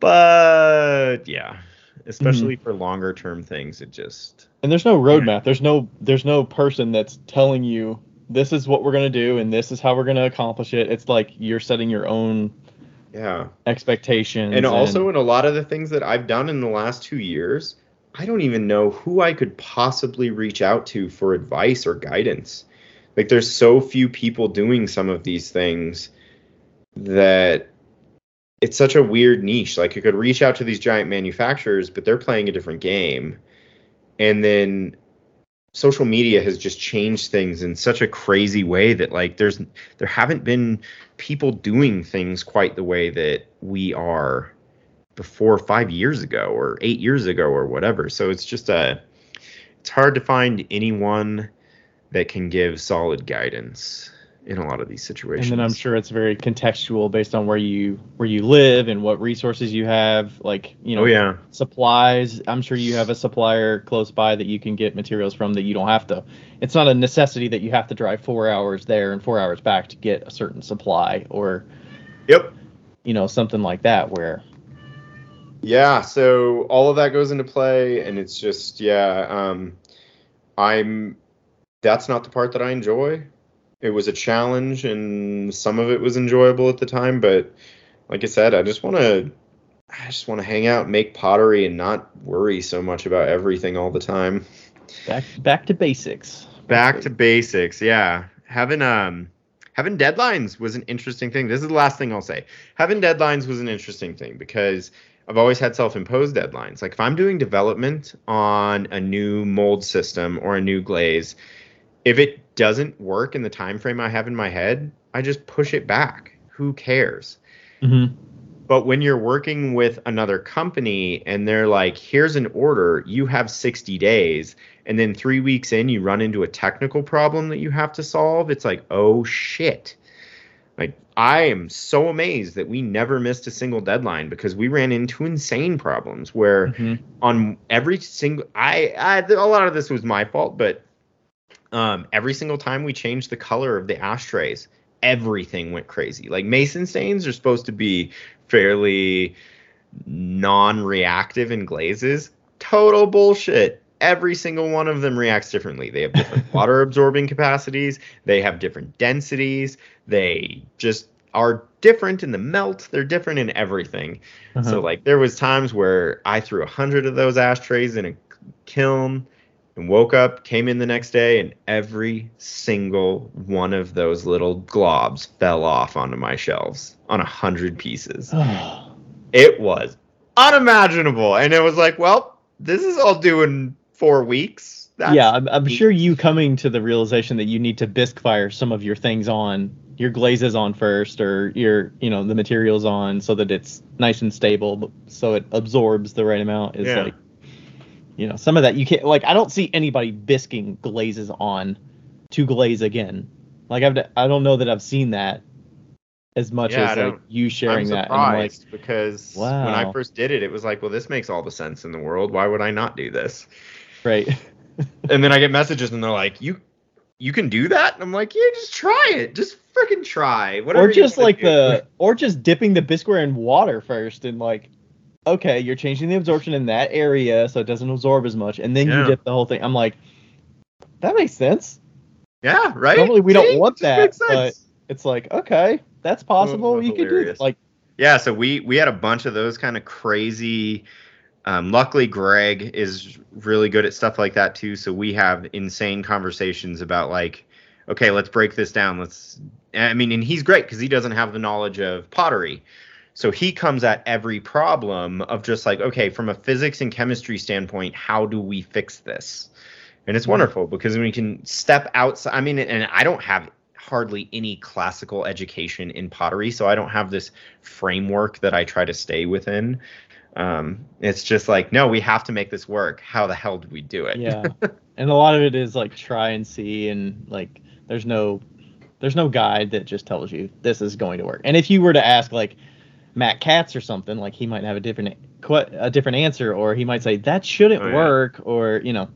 But yeah, especially mm-hmm. for longer term things, it just and there's no roadmap there's no there's no person that's telling you this is what we're going to do and this is how we're going to accomplish it it's like you're setting your own yeah. expectations And also in a lot of the things that I've done in the last two years, I don't even know who I could possibly reach out to for advice or guidance. Like there's so few people doing some of these things that it's such a weird niche. Like you could reach out to these giant manufacturers, but they're playing a different game. And then social media has just changed things in such a crazy way that like there's there haven't been people doing things quite the way that we are before 5 years ago or 8 years ago or whatever. So it's just a it's hard to find anyone that can give solid guidance in a lot of these situations. and then i'm sure it's very contextual based on where you where you live and what resources you have like you know Oh yeah. supplies i'm sure you have a supplier close by that you can get materials from that you don't have to it's not a necessity that you have to drive four hours there and four hours back to get a certain supply or Yep. you know something like that where Yeah, so all of that goes into play, and it's just yeah. Um, I'm that's not the part that I enjoy. It was a challenge, and some of it was enjoyable at the time, but like I said, I just want to. I just want to hang out, make pottery, and not worry so much about everything all the time. back back to basics Back to basics, yeah. Having um having deadlines was an interesting thing. This is the last thing I'll say. Having deadlines was an interesting thing because I've always had self-imposed deadlines. Like if I'm doing development on a new mold system or a new glaze, if it doesn't work in the time frame I have in my head, I just push it back. Who cares? mm-hmm. But when you're working with another company and they're like, here's an order, you have 60 days, and then three weeks in, you run into a technical problem that you have to solve, it's like, oh shit. Like, I am so amazed that we never missed a single deadline because we ran into insane problems where Mm-hmm. on every single I, I a lot of this was my fault but um every single time we changed the color of the ashtrays everything went crazy. Like mason stains are supposed to be fairly non-reactive in glazes. Total bullshit. Every single one of them reacts differently. They have different water absorbing capacities. They have different densities. They just are different in the melt. They're different in everything. Uh-huh. so like there was times where I threw a hundred of those ashtrays in a kiln and woke up, came in the next day, and every single one of those little globs fell off onto my shelves on a hundred pieces. It was unimaginable. And it was like, well, this is all due in four weeks. That's yeah, I'm, I'm sure you coming to the realization that you need to bisque fire some of your things on your glazes on first, or your you know the materials on, so that it's nice and stable, so it absorbs the right amount. Is Yeah. like, you know, some of that you can't like. I don't see anybody bisquing glazes on to glaze again. Like I've I don't know that I've seen that as much Yeah, as like you sharing I'm that. And I'm like, because when I first did it, it was like, well, this makes all the sense in the world. Why would I not do this? right. and then I get messages and they're like, "You you can do that? And I'm like, yeah, just try it. Just freaking try. Whatever or just like do. the or just dipping the bisqueware in water first and like okay you're changing the absorption in that area so it doesn't absorb as much and then Yeah. you dip the whole thing i'm like that makes sense yeah, right. Normally we don't See? want that, but- it's like okay that's possible Oh, you could do hilarious. it like Yeah, so we we had a bunch of those kind of crazy. Um, luckily, Greg is really good at stuff like that too. So we have insane conversations about like, okay, let's break this down. Let's. I mean, and he's great because he doesn't have the knowledge of pottery. So he comes at every problem of just like, okay, from a physics and chemistry standpoint, how do we fix this? And it's Mhm. wonderful because we can step outside. I mean, and I don't have hardly any classical education in pottery, so I don't have this framework that I try to stay within. Um, it's just like, no, we have to make this work. How the hell do we do it? yeah and a lot of it is like try and see and like there's no there's no guide that just tells you this is going to work and if you were to ask like matt katz or something like he might have a different a different answer or he might say that shouldn't Oh, yeah. work or you know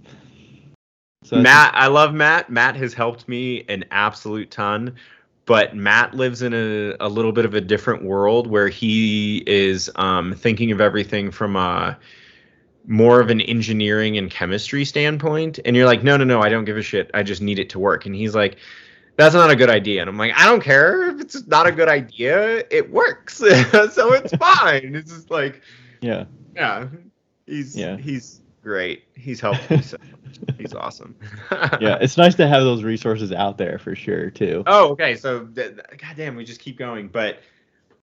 so Matt, I love Matt. Matt has helped me an absolute ton, but Matt lives in a, a little bit of a different world where he is um, thinking of everything from a more of an engineering and chemistry standpoint. And you're like, no, no, no, I don't give a shit. I just need it to work. And he's like, that's not a good idea. And I'm like, I don't care if it's not a good idea. It works, so it's fine. It's just like, yeah yeah, he's Yeah. he's great. He's helpful. so. He's awesome. yeah it's nice to have those resources out there for sure too Oh, okay. So, th- goddamn, we just keep going. But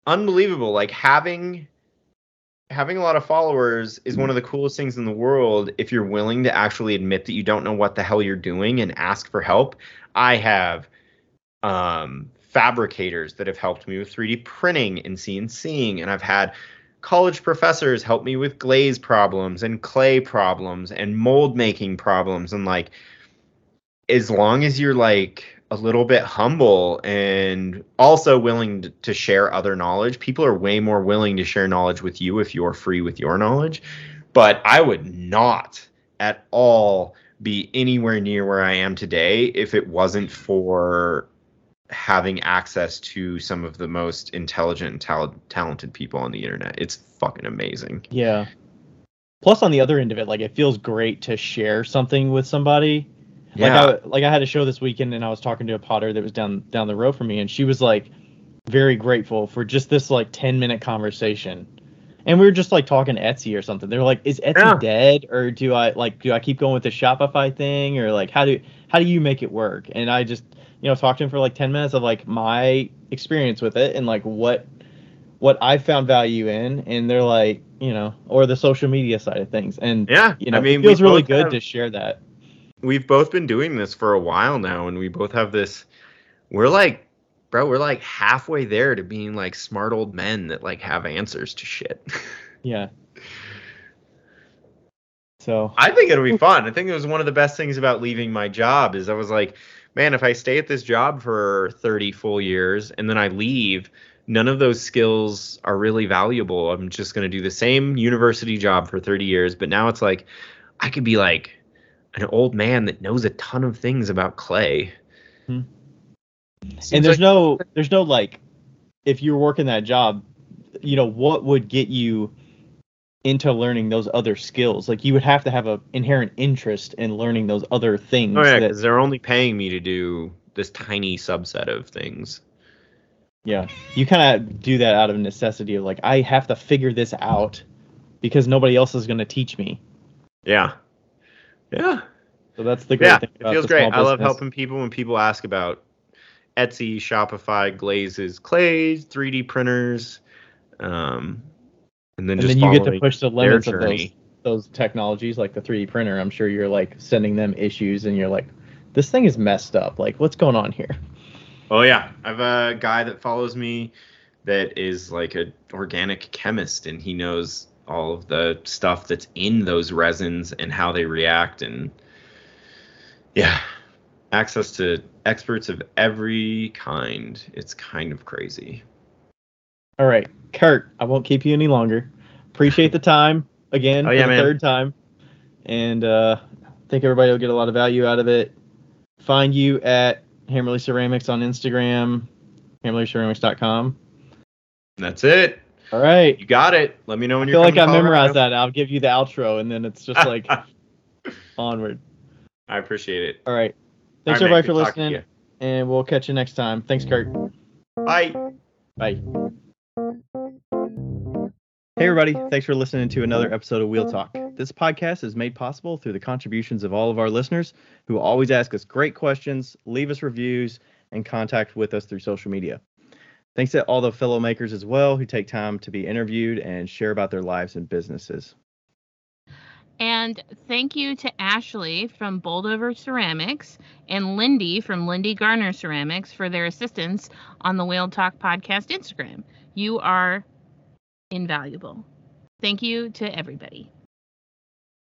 unbelievable. Like having having a lot of followers is one of the coolest things in the world. If you're willing to actually admit that you don't know what the hell you're doing and ask for help. I have um, fabricators that have helped me with 3D printing and CNCing, and I've had college professors help me with glaze problems and clay problems and mold making problems. And like as long as you're like a little bit humble and also willing to, to share other knowledge people are way more willing to share knowledge with you if you're free with your knowledge. But i would not at all be anywhere near where i am today if it wasn't for having access to some of the most intelligent and tal- talented people on the internet it's fucking amazing Yeah. Plus, on the other end of it, like it feels great to share something with somebody. yeah Like I, like I had a show this weekend, and I was talking to a potter that was down down the road from me, and she was like very grateful for just this like ten minute conversation. And we were just like talking Etsy or something. They were like, "Is Etsy Yeah. dead, or do I like do I keep going with the Shopify thing, or like how do how do you make it work?" And I just you know talked to him for like ten minutes of like my experience with it and like what what I found value in, and they're like, you know, or the social media side of things, and yeah you know, i mean it feels really good have- to share that. we've both been doing this for a while now and we both have this we're like bro we're like halfway there to being like smart old men that like have answers to shit Yeah. So i think it'll be fun i think it was one of the best things about leaving my job is i was like man if i stay at this job for 30 full years and then i leave none of those skills are really valuable. I'm just going to do the same university job for 30 years. But now it's like i could be like an old man that knows a ton of things about clay. Hmm. And there's like- no there's no like if you're working that job, you know, what would get you into learning those other skills? Like you would have to have an inherent interest in learning those other things. Oh yeah, because they're only paying me to do this tiny subset of things. yeah. You kind of do that out of necessity of like I have to figure this out because nobody else is going to teach me. Yeah, yeah, So that's the great yeah. thing. It feels great. I love helping people when people ask about Etsy, Shopify, glazes, clays, 3D printers, um, and then And just then you get to following push the their limits of those journey. those technologies like the 3D printer. I'm sure you're like sending them issues and you're like, this thing is messed up. Like, what's going on here? Oh yeah, I have a guy that follows me that is like an organic chemist, and he knows all of the stuff that's in those resins and how they react, and yeah, access to experts of every kind. It's kind of crazy. All right, Curt, I won't keep you any longer. Appreciate the time again Oh, for the man. third time, and uh, I think everybody will get a lot of value out of it. find you at Hammerly Ceramics on Instagram, hammerlyceramics.com. That's it. All right. You got it. Let me know when I you're feel like I memorized that. I'll give you the outro, and then it's just like onward. I appreciate it. All right. All Thanks right, man, everybody for good talking to listening, and we'll catch you next time. Thanks, Curt. Bye. Bye. Hey, everybody. Thanks for listening to another episode of Wheel Talk. This podcast is made possible through the contributions of all of our listeners who always ask us great questions, leave us reviews, and contact with us through social media. Thanks to all the fellow makers as well who take time to be interviewed and share about their lives and businesses. And thank you to Ashley from Boldover Ceramics and Lindy from Lindy Garner Ceramics for their assistance on the Wheel Talk Podcast Instagram. You are invaluable. Thank you to everybody.